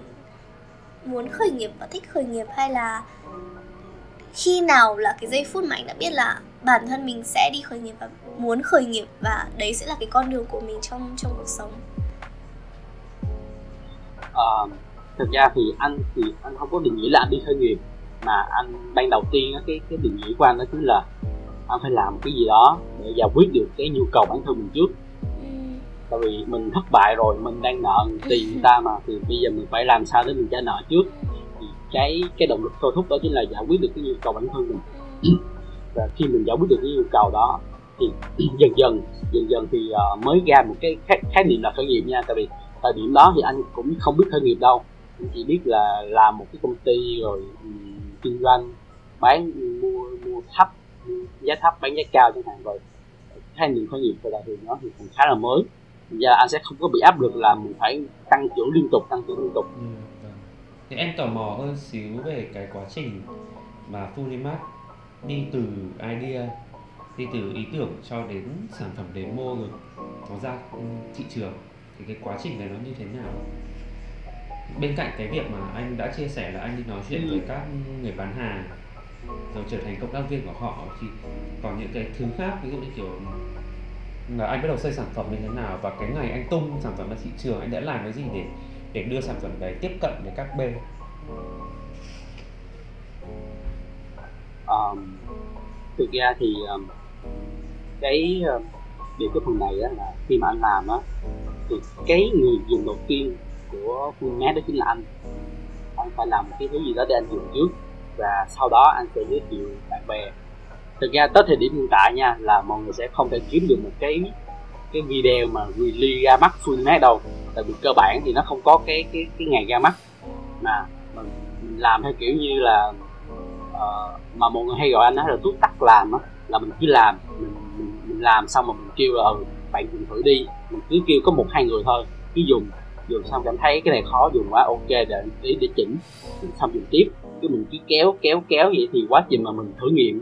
muốn khởi nghiệp và thích khởi nghiệp hay là khi nào là cái giây phút mà anh đã biết là bản thân mình sẽ đi khởi nghiệp và muốn khởi nghiệp và đấy sẽ là cái con đường của mình trong trong cuộc sống? À, thực ra thì anh thì anh không có định nghĩa là anh đi khởi nghiệp mà anh ban đầu tiên cái cái định nghĩa của anh đó chính là anh phải làm cái gì đó để giải quyết được cái nhu cầu bản thân mình trước. Ừ. tại vì mình thất bại rồi mình đang nợ tiền người ta mà thì bây giờ mình phải làm sao để mình trả nợ trước? Thì cái cái động lực thôi thúc đó chính là giải quyết được cái nhu cầu bản thân mình. Và khi mình giải quyết được cái nhu cầu đó thì dần dần dần dần thì uh, mới ra một cái khái, khái niệm là khởi nghiệp nha. Tại vì thời điểm đó thì anh cũng không biết khởi nghiệp đâu. Anh chỉ biết là làm một cái công ty rồi um, kinh doanh bán mua mua thấp giá thấp bán giá cao chẳng hạn. Rồi khái niệm khởi nghiệp thời đại thì nó thì còn khá là mới. Giờ anh sẽ không có bị áp lực là mình phải tăng trưởng liên tục tăng trưởng liên tục thế thì em tò mò hơn xíu về cái quá trình mà Funimat đi từ idea, đi từ ý tưởng cho đến sản phẩm demo rồi, nó ra thị trường thì cái quá trình này nó như thế nào bên cạnh cái việc mà anh đã chia sẻ là anh đi nói chuyện ừ. với các người bán hàng, rồi trở thành cộng tác viên của họ, thì còn những cái thứ khác, ví dụ như kiểu là anh bắt đầu xây sản phẩm như thế nào, và cái ngày anh tung sản phẩm ra thị trường, anh đã làm cái gì để để đưa sản phẩm đấy tiếp cận với các bên? Um, thực ra thì um, cái um, điều cái phần này á là khi mà anh làm á thì cái người dùng đầu tiên của Fullnet đó chính là anh. Anh phải làm một cái thứ gì đó để anh dùng trước và sau đó anh sẽ giới thiệu bạn bè. Thực ra tới thời điểm hiện tại nha là mọi người sẽ không thể kiếm được một cái cái video mà release ra mắt full net đâu. Tại vì cơ bản thì nó không có cái cái cái ngày ra mắt. Mà mình, mình làm theo kiểu như là uh, mà mọi người hay gọi anh nói là tút tắt làm á là mình cứ làm mình, mình, mình làm xong mà mình kêu là ừ, bạn dùng thử đi. Mình cứ kêu có một hai người thôi cứ dùng dùng xong cảm thấy cái này khó dùng quá ok để để, để chỉnh xong dùng tiếp. Cứ mình cứ kéo kéo kéo vậy thì quá trình mà mình thử nghiệm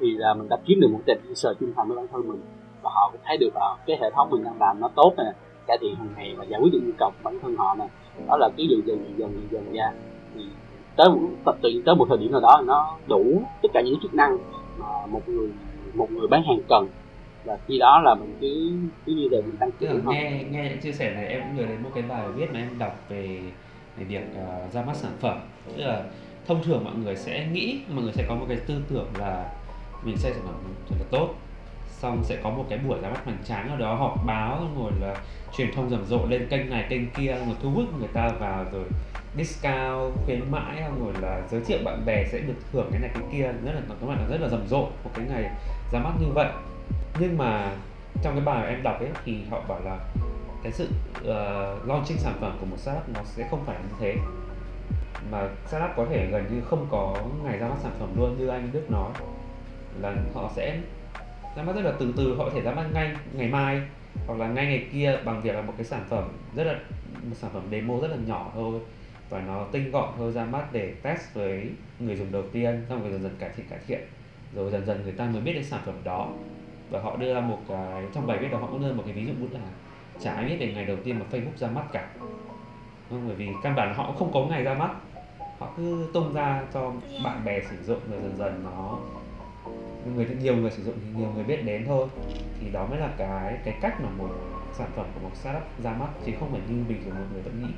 thì là mình đã kiếm được một tệp user trung thành với bản thân mình và họ cũng thấy được là cái hệ thống mình đang làm nó tốt nè cải thiện hàng ngày và giải quyết được nhu cầu của bản thân họ nè. Đó là cứ dần dần dần dần dần ra. Thì tới một tự nhiên tới một thời điểm nào đó nó đủ tất cả những chức năng mà một người một người bán hàng cần. Và khi đó là mình cứ cứ như vậy mình tăng trưởng nghe nghe những chia sẻ này em cũng nhớ đến một cái bài viết mà em đọc về về việc uh, ra mắt sản phẩm. Tức là thông thường mọi người sẽ nghĩ mọi người sẽ có một cái tư tưởng là mình xây sản phẩm thật là tốt xong sẽ có một cái buổi ra mắt hoành tráng ở đó họp báo rồi là truyền thông rầm rộ lên kênh này kênh kia rồi thu hút người ta vào rồi discount khuyến mãi rồi là giới thiệu bạn bè sẽ được thưởng cái này cái kia. Rất là các bạn là rất là rầm rộ một cái ngày ra mắt như vậy. Nhưng mà trong cái bài em đọc ấy thì họ bảo là cái sự uh, launching sản phẩm của một startup nó sẽ không phải như thế. Mà startup có thể gần như không có ngày ra mắt sản phẩm luôn như anh Đức nói là họ sẽ ra mắt rất là từ từ, họ có thể ra mắt ngay ngày mai, hoặc là ngay ngày kia bằng việc là một cái sản phẩm rất là, một sản phẩm demo rất là nhỏ thôi. Và nó tinh gọn thôi, ra mắt để test với người dùng đầu tiên, xong rồi dần dần cải thiện cải thiện. Rồi dần dần người ta mới biết đến sản phẩm đó. Và họ đưa ra một cái, trong bài viết đó họ cũng đưa một cái ví dụ cũng là chả ai biết về ngày đầu tiên mà Facebook ra mắt cả. Không, bởi vì căn bản họ cũng không có ngày ra mắt. Họ cứ tung ra cho bạn bè sử dụng rồi dần dần nó người nhiều người sử dụng thì nhiều người biết đến thôi. Thì đó mới là cái cái cách mà một sản phẩm của một startup ra mắt, chứ không phải như bình thường một người vẫn nghĩ.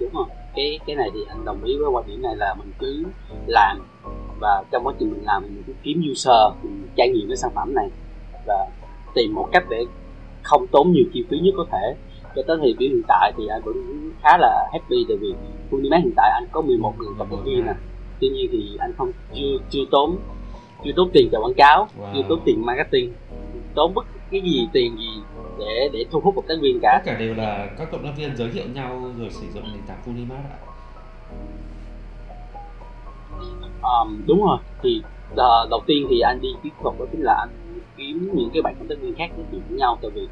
Đúng rồi. Cái cái này thì anh đồng ý với quan điểm này là mình cứ làm và trong quá trình mình làm mình cứ kiếm user, mình trải nghiệm cái sản phẩm này và tìm một cách để không tốn nhiều chi phí nhất có thể. Cho tới thời điểm hiện tại thì anh vẫn khá là happy tại vì Unimax hiện tại anh có 11 người cộng viên nè tuy nhiên thì anh không chưa chưa tốn chưa tốn tiền cho quảng cáo wow. chưa tốn tiền marketing. Tốn bất cái gì tiền gì để để thu hút cộng tác viên cả. Tất cả đều là các cộng tác viên giới thiệu nhau rồi sử dụng nền tảng Unimax ạ. Um, đúng rồi. Thì uh, đầu tiên thì anh đi tiếp tục đó chính là anh kiếm những cái bạn cộng tác viên khác nói chuyện với nhau tại vì uh,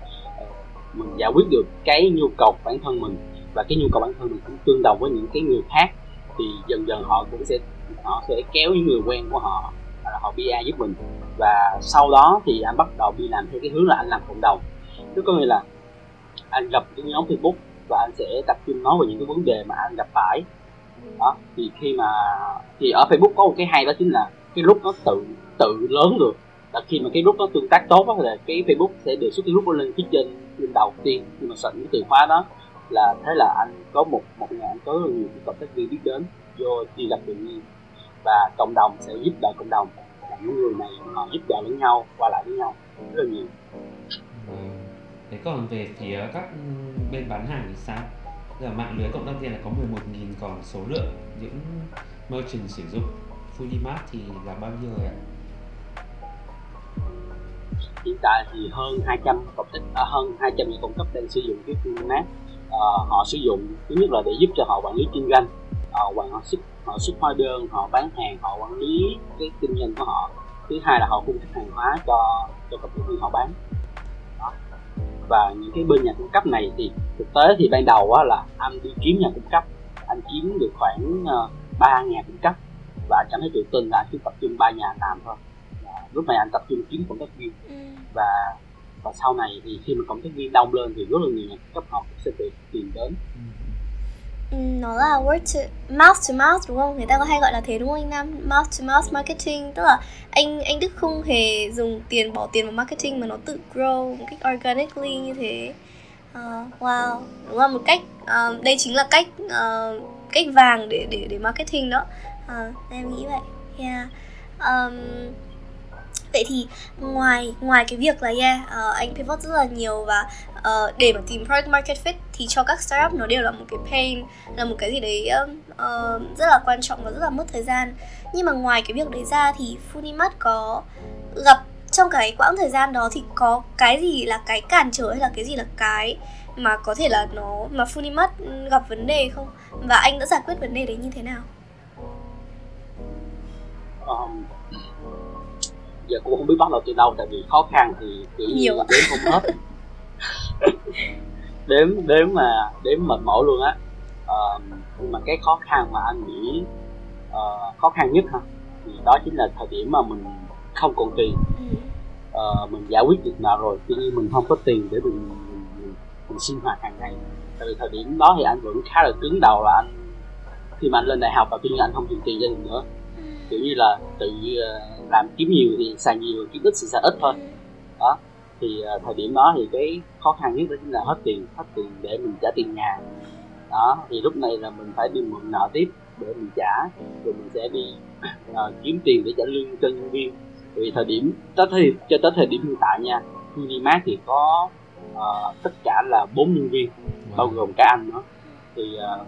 mình giải quyết được cái nhu cầu bản thân mình và cái nhu cầu bản thân mình cũng tương đồng với những cái người khác. Thì dần dần họ cũng sẽ họ sẽ kéo những người quen của họ và họ PR giúp mình. Và sau đó thì anh bắt đầu đi làm theo cái hướng là anh làm cộng đồng. Tức có nghĩa là anh gặp những nhóm Facebook và anh sẽ tập trung nói về những cái vấn đề mà anh gặp phải. Đó thì khi mà thì ở Facebook có một cái hay đó chính là cái lúc nó tự tự lớn được. Là khi mà cái lúc nó tương tác tốt đó, là cái Facebook sẽ đề xuất cái lúc lên phía trên lên đầu tiên. Khi mà sẵn cái từ khóa đó là thế là anh có một một ngày anh có nhiều nhiều cộng tác viên biết đến vô chi lập tự nhiên và cộng đồng sẽ giúp đỡ cộng đồng. Là những người này họ giúp đỡ lẫn nhau qua lại với nhau rất là nhiều. Ừ. thế còn về phía các bên bán hàng thì sao? Giờ mạng lưới cộng tác viên là có 11.000 còn số lượng những merchant sử dụng Fully thì là bao nhiêu rồi ạ? hiện tại thì hơn 200 cộng tác à, hơn 200 nhà cung cấp đang sử dụng cái mát à, họ sử dụng thứ nhất là để giúp cho họ quản lý kinh doanh. Họ quản xuất họ xuất hóa đơn họ bán hàng họ quản lý cái kinh doanh của họ. Thứ hai là họ cung cấp hàng hóa cho cho các công ty họ bán. Đó. và những cái bên nhà cung cấp này thì thực tế thì ban đầu á, là anh đi kiếm nhà cung cấp anh kiếm được khoảng uh, nhà cung cấp. Và anh cảm thấy tự tin là anh chỉ tập trung ba nhà làm thôi. Lúc này anh tập trung kiếm cộng tác viên. Ừ. và và sau này thì khi mà cộng tác viên đông lên thì rất là nhiều nhà cấp học sẽ tự tìm đến. Ừ, nó là word to mouth to mouth đúng không? Người ta có hay gọi là thế đúng không anh Nam? Mouth to mouth marketing tức là anh anh Đức không hề dùng tiền bỏ tiền vào marketing mà nó tự grow một cách organically như thế. Uh, wow đúng là một cách uh, đây chính là cách uh, cách vàng để để để marketing đó. Uh, em nghĩ vậy yeah. Um, vậy thì ngoài ngoài cái việc là yeah uh, anh pivot rất là nhiều và uh, để mà tìm product market fit thì cho các startup nó đều là một cái pain là một cái gì đấy uh, rất là quan trọng và rất là mất thời gian nhưng mà ngoài cái việc đấy ra thì Funimat có gặp trong cái quãng thời gian đó thì có cái gì là cái cản trở hay là cái gì là cái mà có thể là nó mà Funimat gặp vấn đề không và anh đã giải quyết vấn đề đấy như thế nào? Um, giờ cũng không biết bắt đầu từ đâu tại vì khó khăn thì kiểu nhiều đếm không hết. Đếm đếm mà đếm mệt mỏi luôn á. Uh, nhưng mà cái khó khăn mà anh nghĩ uh, khó khăn nhất ha thì đó chính là thời điểm mà mình không còn tiền. Uh, mình giải quyết được nào rồi tuy nhiên mình không có tiền để mình, mình, mình, mình sinh hoạt hàng ngày. Tại vì thời điểm đó thì anh vẫn khá là cứng đầu là anh khi mà anh lên đại học và tuy nhiên anh không dùng tiền gia đình nữa kiểu như là tự uh, làm kiếm nhiều thì xài nhiều kiếm ít thì xài ít thôi. Đó thì uh, thời điểm đó thì cái khó khăn nhất đó chính là hết tiền hết tiền để mình trả tiền nhà. Đó thì lúc này là mình phải đi mượn nợ tiếp để mình trả rồi mình sẽ đi uh, kiếm tiền để trả lương cho nhân viên. Vì thời điểm tới thời cho tới thời điểm hiện tại nha Unimax thì có uh, tất cả là bốn nhân viên wow. bao gồm cả anh nữa. Thì uh,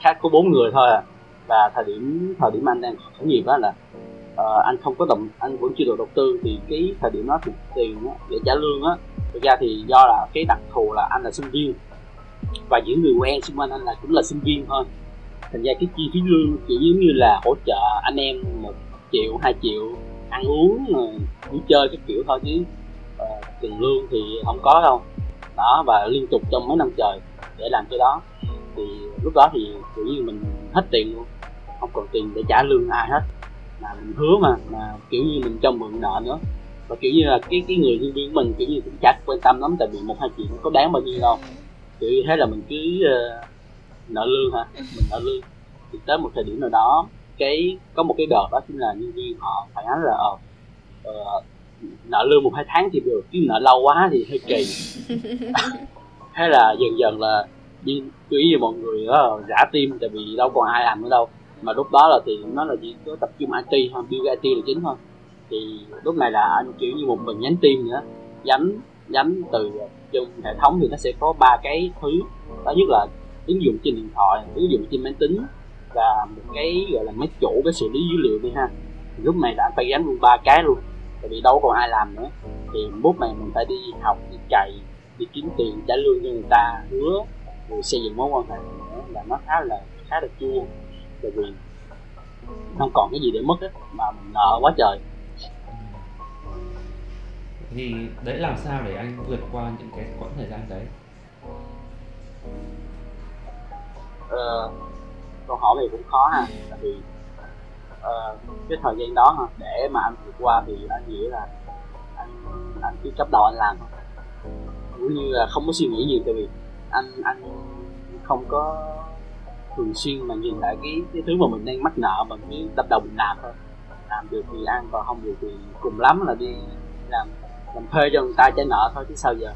khác có bốn người thôi à và thời điểm thời điểm anh đang khởi nghiệp đó là uh, anh không có đồng anh vẫn chưa được đầu tư thì cái thời điểm đó thì tiền đó, để trả lương á thực ra thì do là cái đặc thù là anh là sinh viên. Và những người quen xung quanh anh là cũng là sinh viên thôi. Thành ra cái chi phí lương chỉ giống như là hỗ trợ anh em một triệu hai triệu ăn uống ờ, vui chơi các kiểu thôi chứ uh, tiền lương thì không có đâu. Đó và liên tục trong mấy năm trời để làm cái đó. Thì lúc đó thì tự nhiên mình hết tiền luôn không còn tiền để trả lương ai hết. Mà mình hứa mà mà kiểu như mình cho mượn nợ nữa. Và kiểu như là cái cái người nhân viên của mình kiểu như cũng chắc quan tâm lắm tại vì một hai triệu có đáng bao nhiêu đâu. Kiểu như thế là mình cứ uh, nợ lương hả? Mình nợ lương. Thì tới một thời điểm nào đó cái có một cái đợt đó chính là nhân viên họ phản ánh là uh, uh, nợ lương một hai tháng thì được chứ nợ lâu quá thì hơi kỳ. Thế là dần dần là như cứ như mọi người đó giả tim tại vì đâu còn ai làm nữa đâu mà lúc đó là thì nó là chỉ có tập trung IT thôi, build IT là chính thôi. Thì lúc này là anh kiểu như một mình nhánh team nữa. Nhánh nhánh từ ờ, trong hệ thống thì nó sẽ có ba cái thứ. Đó nhất là ứng dụng trên điện thoại, ứng dụng trên máy tính và một cái gọi là máy chủ cái xử lý dữ liệu đi ha. Thì lúc này đã phải gánh luôn ba cái luôn, tại vì đâu còn ai làm nữa. Thì bút này mình phải đi học, đi cày, đi kiếm tiền trả lương cho người ta, hứa rồi xây dựng mối quan hệ nữa là nó khá là khá là chua tại vì không còn cái gì để mất á mà mình nợ quá trời. Thì đấy làm sao để anh vượt qua những cái quãng thời gian đấy? Ờ, câu hỏi này cũng khó ha tại vì uh, cái thời gian đó ha để mà anh vượt qua thì anh nghĩ là anh anh cứ chấp đầu anh làm. Cũng như là không có suy nghĩ nhiều tại vì anh anh không có thường xuyên mà nhìn lại cái cái thứ mà mình đang mắc nợ mà cái đập đầu mình làm thôi. Làm được thì ăn còn không được thì cùng lắm là đi làm làm thuê cho người ta trả nợ thôi chứ sao giờ.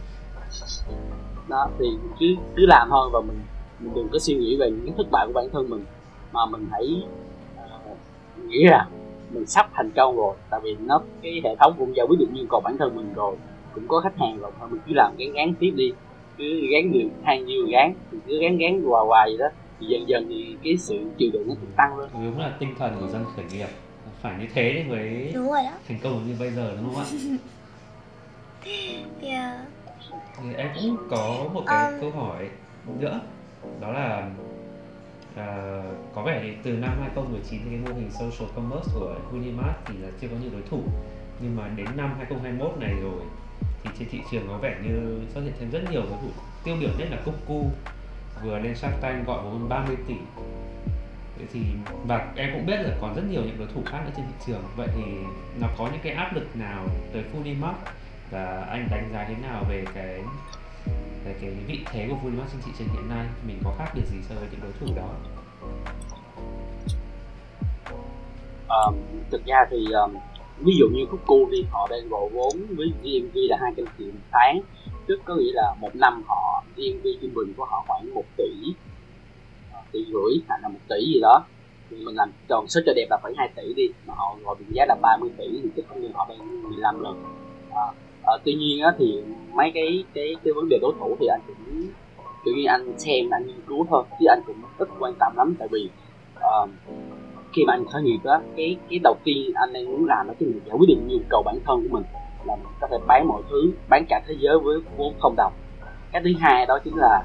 Đó thì cứ cứ làm thôi và mình mình đừng có suy nghĩ về những thất bại của bản thân mình mà mình hãy uh, nghĩ là mình sắp thành công rồi tại vì nó cái hệ thống cũng giải quyết được nhu cầu bản thân mình rồi cũng có khách hàng rồi thôi mình cứ làm gán gán tiếp đi. Cứ gán nhiều than nhiều gán thì cứ gán gán hoài hoài vậy đó thì dần dần thì cái sự chịu đựng nó cũng tăng lên đúng là tinh thần của dân khởi nghiệp phải như thế thì mới đúng rồi đó thành công như bây giờ đúng không ạ yeah. thì em cũng có một cái Um. câu hỏi nữa đó là à, có vẻ thì từ năm 2019 thì cái mô hình social commerce của Unimart thì là chưa có nhiều đối thủ nhưng mà đến năm 2021 này rồi thì trên thị trường có vẻ như xuất hiện thêm rất nhiều đối thủ tiêu biểu nhất là Kuku vừa lên Shark Tank gọi vốn 30 tỷ. Thế thì và em cũng biết là còn rất nhiều những đối thủ khác nữa trên thị trường. Vậy thì nó có những cái áp lực nào tới Unimart và anh đánh giá thế nào về cái về cái vị thế của Unimart trên thị trường hiện nay? Mình có khác biệt gì so với những đối thủ đó? Um, thực ra thì um, ví dụ như Cuckoo đi họ đang gọi vốn với GMV là 200 triệu một tháng tức có nghĩa là một năm họ GMV trung bình của họ khoảng 1 tỷ à, tỷ rưỡi hoặc là một tỷ gì đó. Thì mình làm tròn số cho đẹp là khoảng 2 tỷ đi mà họ gọi định giá là 30 tỷ thì tức có nghĩa họ đang 15 lần. À, à, tuy nhiên á, thì mấy cái cái cái vấn đề đối thủ thì anh cũng kiểu như anh xem anh nghiên cứu thôi chứ anh cũng ít quan tâm lắm. Tại vì uh, khi mà anh khởi nghiệp á cái cái đầu tiên anh đang muốn làm đó chính là giải quyết được nhu cầu bản thân của mình là mình có thể bán mọi thứ bán cả thế giới với vốn không đồng. Cái thứ hai đó chính là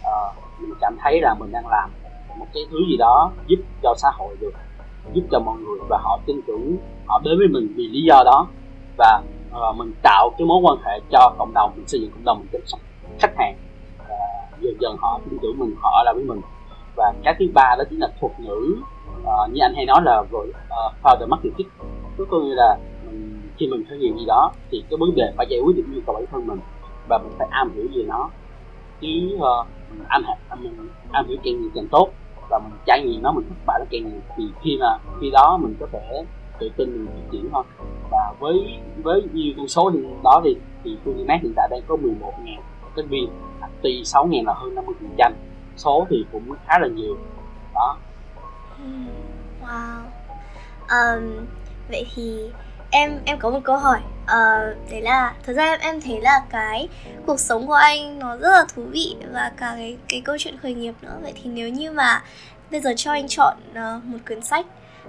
uh, mình cảm thấy là mình đang làm một cái thứ gì đó giúp cho xã hội được giúp cho mọi người và họ tin tưởng họ đến với mình vì lý do đó. Và uh, mình tạo cái mối quan hệ cho cộng đồng mình xây dựng cộng đồng mình chăm sóc khách hàng và dần dần họ tin tưởng mình họ ở lại với mình. Và cái thứ ba đó chính là thuật ngữ uh, như anh hay nói là uh, founder marketing tức có nghĩa là khi mình khởi nghiệp gì đó thì cái vấn đề phải giải quyết được nhu cầu bản thân mình và mình phải am hiểu về nó. Chứ uh, mình am hiểu mình am hiểu càng nhiều càng tốt và mình trải nghiệm nó mình thất bại nó càng nhiều thì khi mà khi đó mình có thể tự tin mình phát triển thôi và với với nhiều con số thì đó thì thì Unimax hiện tại đang có 11 ngàn cái viên tuy 6 ngàn là hơn 50 phần trăm. Số thì cũng khá là nhiều. Đó. Wow. Um, vậy thì em em có một câu hỏi. Ờ, đấy là thật ra em em thấy là cái cuộc sống của anh nó rất là thú vị và cả cái cái câu chuyện khởi nghiệp nữa. Vậy thì nếu như mà bây giờ cho anh chọn uh, một cuốn sách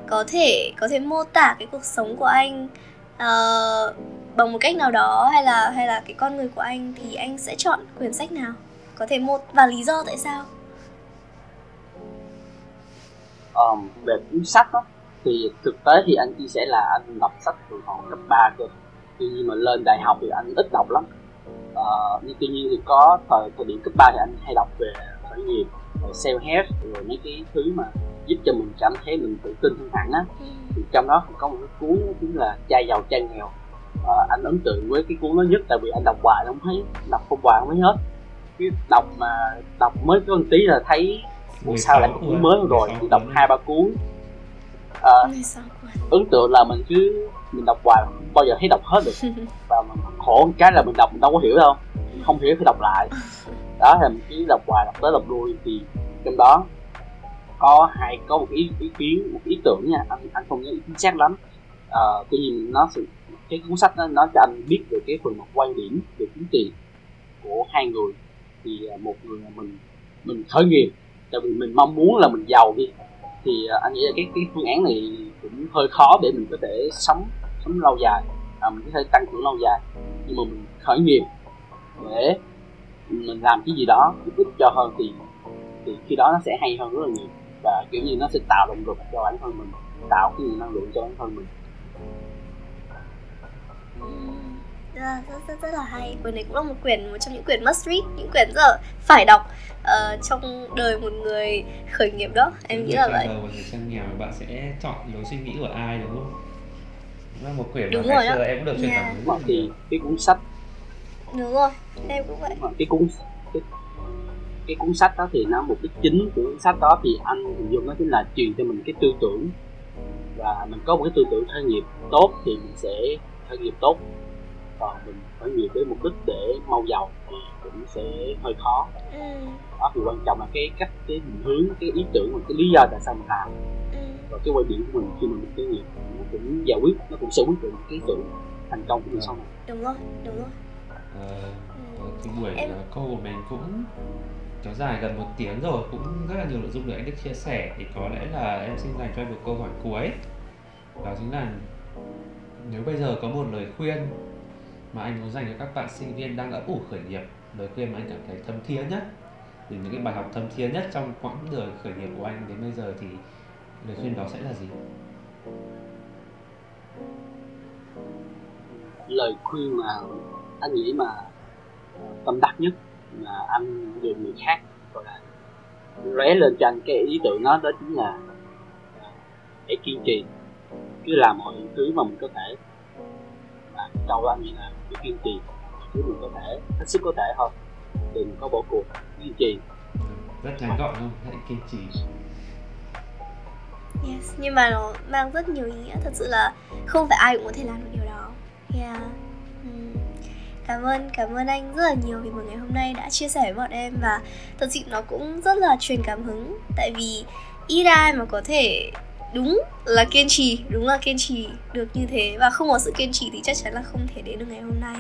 có thể có thể mô tả cái cuộc sống của anh uh, bằng một cách nào đó hay là hay là cái con người của anh thì anh sẽ chọn quyển sách nào? Có thể một và lý do tại sao? um, về cuốn sách đó, thì thực tế thì anh chia sẻ là anh đọc sách từ hồi cấp 3 cơ. Tuy nhiên mà lên đại học thì anh ít đọc lắm. Uh, nhưng tuy nhiên thì có thời thời điểm cấp 3 thì anh hay đọc về khởi nghiệp rồi self help rồi mấy cái thứ mà giúp cho mình cảm thấy mình tự tin hơn hẳn á. Thì trong đó có một cái cuốn đó chính là trai giàu trai nghèo. Uh, anh ấn tượng với cái cuốn đó nhất tại vì anh đọc hoài không thấy đọc không hoài không thấy hết. Cái đọc mà đọc mới có một tí là thấy Ủa sao lại có cuốn mới rồi thì đọc hai ba cuốn cuốn. ấn tượng là mình cứ mình đọc hoài bao giờ thấy đọc hết được. Và mình khổ một cái là mình đọc mình đâu có hiểu đâu mình không hiểu phải đọc lại. Đó thì mình cứ đọc hoài đọc tới đọc lui. Thì trong đó có hai có một ý ý kiến một ý tưởng nha. Anh anh không nhớ chính xác lắm. Ờ, tuy nhiên nó sự cái cuốn sách đó, nó cho anh biết về cái phần mặt quan điểm về chính trị của hai người. Thì à, một người là mình mình khởi nghiệp tại vì mình mong muốn là mình giàu đi thì à, anh nghĩ là cái cái phương án này cũng hơi khó để mình có thể sống sống lâu dài. À, mình có thể tăng trưởng lâu dài. Nhưng mà mình khởi nghiệp để mình làm cái gì đó giúp ích cho hơn thì thì khi đó nó sẽ hay hơn rất là nhiều. Và kiểu như nó sẽ tạo động lực cho bản thân mình tạo cái nguồn năng lượng cho bản thân mình. Rất, rất, rất, rất là hay. Quyển này cũng là một quyển một trong những quyển must read những quyển rất là phải đọc ờ, trong đời một người khởi nghiệp đó. Em nghĩ là vậy. một người sang nghèo bạn sẽ chọn lối suy nghĩ của ai đúng không? Là một quyển Đúng mà rồi ngày xưa em cũng được truyền Yeah. cảm hứng rất thì cái cuốn sách đúng rồi em cũng vậy. Cái cuốn cái, cái cuốn sách đó thì nó mục đích chính của cuốn sách đó thì anh hình dung đó chính là truyền cho mình cái tư tưởng. Và mình có một cái tư tưởng khởi nghiệp tốt thì mình sẽ khởi nghiệp tốt còn mình khởi nghiệp với mục đích để mau giàu thì cũng sẽ hơi khó. Ừm, đó thì quan trọng là cái cách cái định hướng cái ý tưởng và cái lý do tại sao mình làm. Ừm. và cái quan điểm của mình khi mà mình khởi nghiệp nó cũng giải quyết nó cũng sẽ quyết định cái sự thành công của mình sau này. Đúng rồi đúng rồi. Ờ, Ừm. cái buổi Em- ờ, câu của mình cũng kéo dài gần một tiếng rồi cũng rất là nhiều nội dung được anh Đức chia sẻ. Thì có lẽ là em xin dành cho anh một câu hỏi cuối. Đó chính là nếu bây giờ có một lời khuyên mà anh muốn dành cho các bạn sinh viên đang ấp ủ khởi nghiệp. Lời khuyên mà anh cảm thấy thâm thiết nhất, từ những cái bài học thâm thiết nhất trong quãng đời khởi nghiệp của anh đến bây giờ thì lời khuyên đó sẽ là gì? Lời khuyên mà anh nghĩ mà ờ, tâm đắc nhất mà anh về người khác gọi là lóe lên cho anh cái ý tưởng đó đó chính là hãy kiên trì cứ làm mọi thứ mà mình có thể câu đó anh nghĩ là cứ kiên trì thứ mình có thể hết sức có thể thôi đừng có bỏ cuộc kiên trì rất ngắn gọn không hãy kiên trì Yes, nhưng mà nó mang rất nhiều ý nghĩa thật sự là không phải ai cũng có thể làm được điều đó. Yeah. Ừm. Cảm ơn, cảm ơn anh rất là nhiều vì buổi ngày hôm nay đã chia sẻ với bọn em và thật sự nó cũng rất là truyền cảm hứng tại vì ít ai mà có thể đúng là kiên trì, đúng là kiên trì được như thế và không có sự kiên trì thì chắc chắn là không thể đến được ngày hôm nay.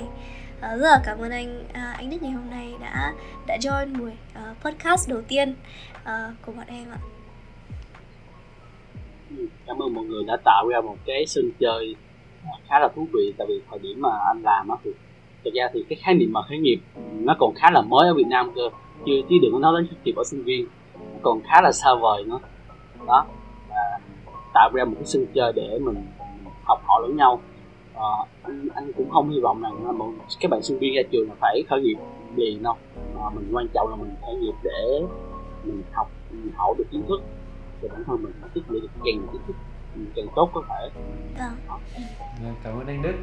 À, rất là cảm ơn anh à, anh Đức ngày hôm nay đã đã join buổi uh, podcast đầu tiên uh, của bọn em ạ. cảm ơn mọi người đã tạo ra một cái sân chơi khá là thú vị tại vì thời điểm mà anh làm á thì thực ra thì cái khái niệm mà khởi nghiệp nó còn khá là mới ở Việt Nam cơ chưa chứ đừng có nói đến khởi nghiệp ở sinh viên còn khá là xa vời nữa đó tạo ra một cái sân chơi để mình học hỏi lẫn nhau. Ờ, anh, anh cũng không hy vọng rằng là một các bạn sinh viên ra trường là phải khởi nghiệp liền đâu. Mà mình quan trọng là mình khởi nghiệp để mình học mình học được kiến thức. Thì bản thân mình phải tích lũy được càng kiến thức càng tốt có thể. Vâng. Vâng, cảm ơn anh Đức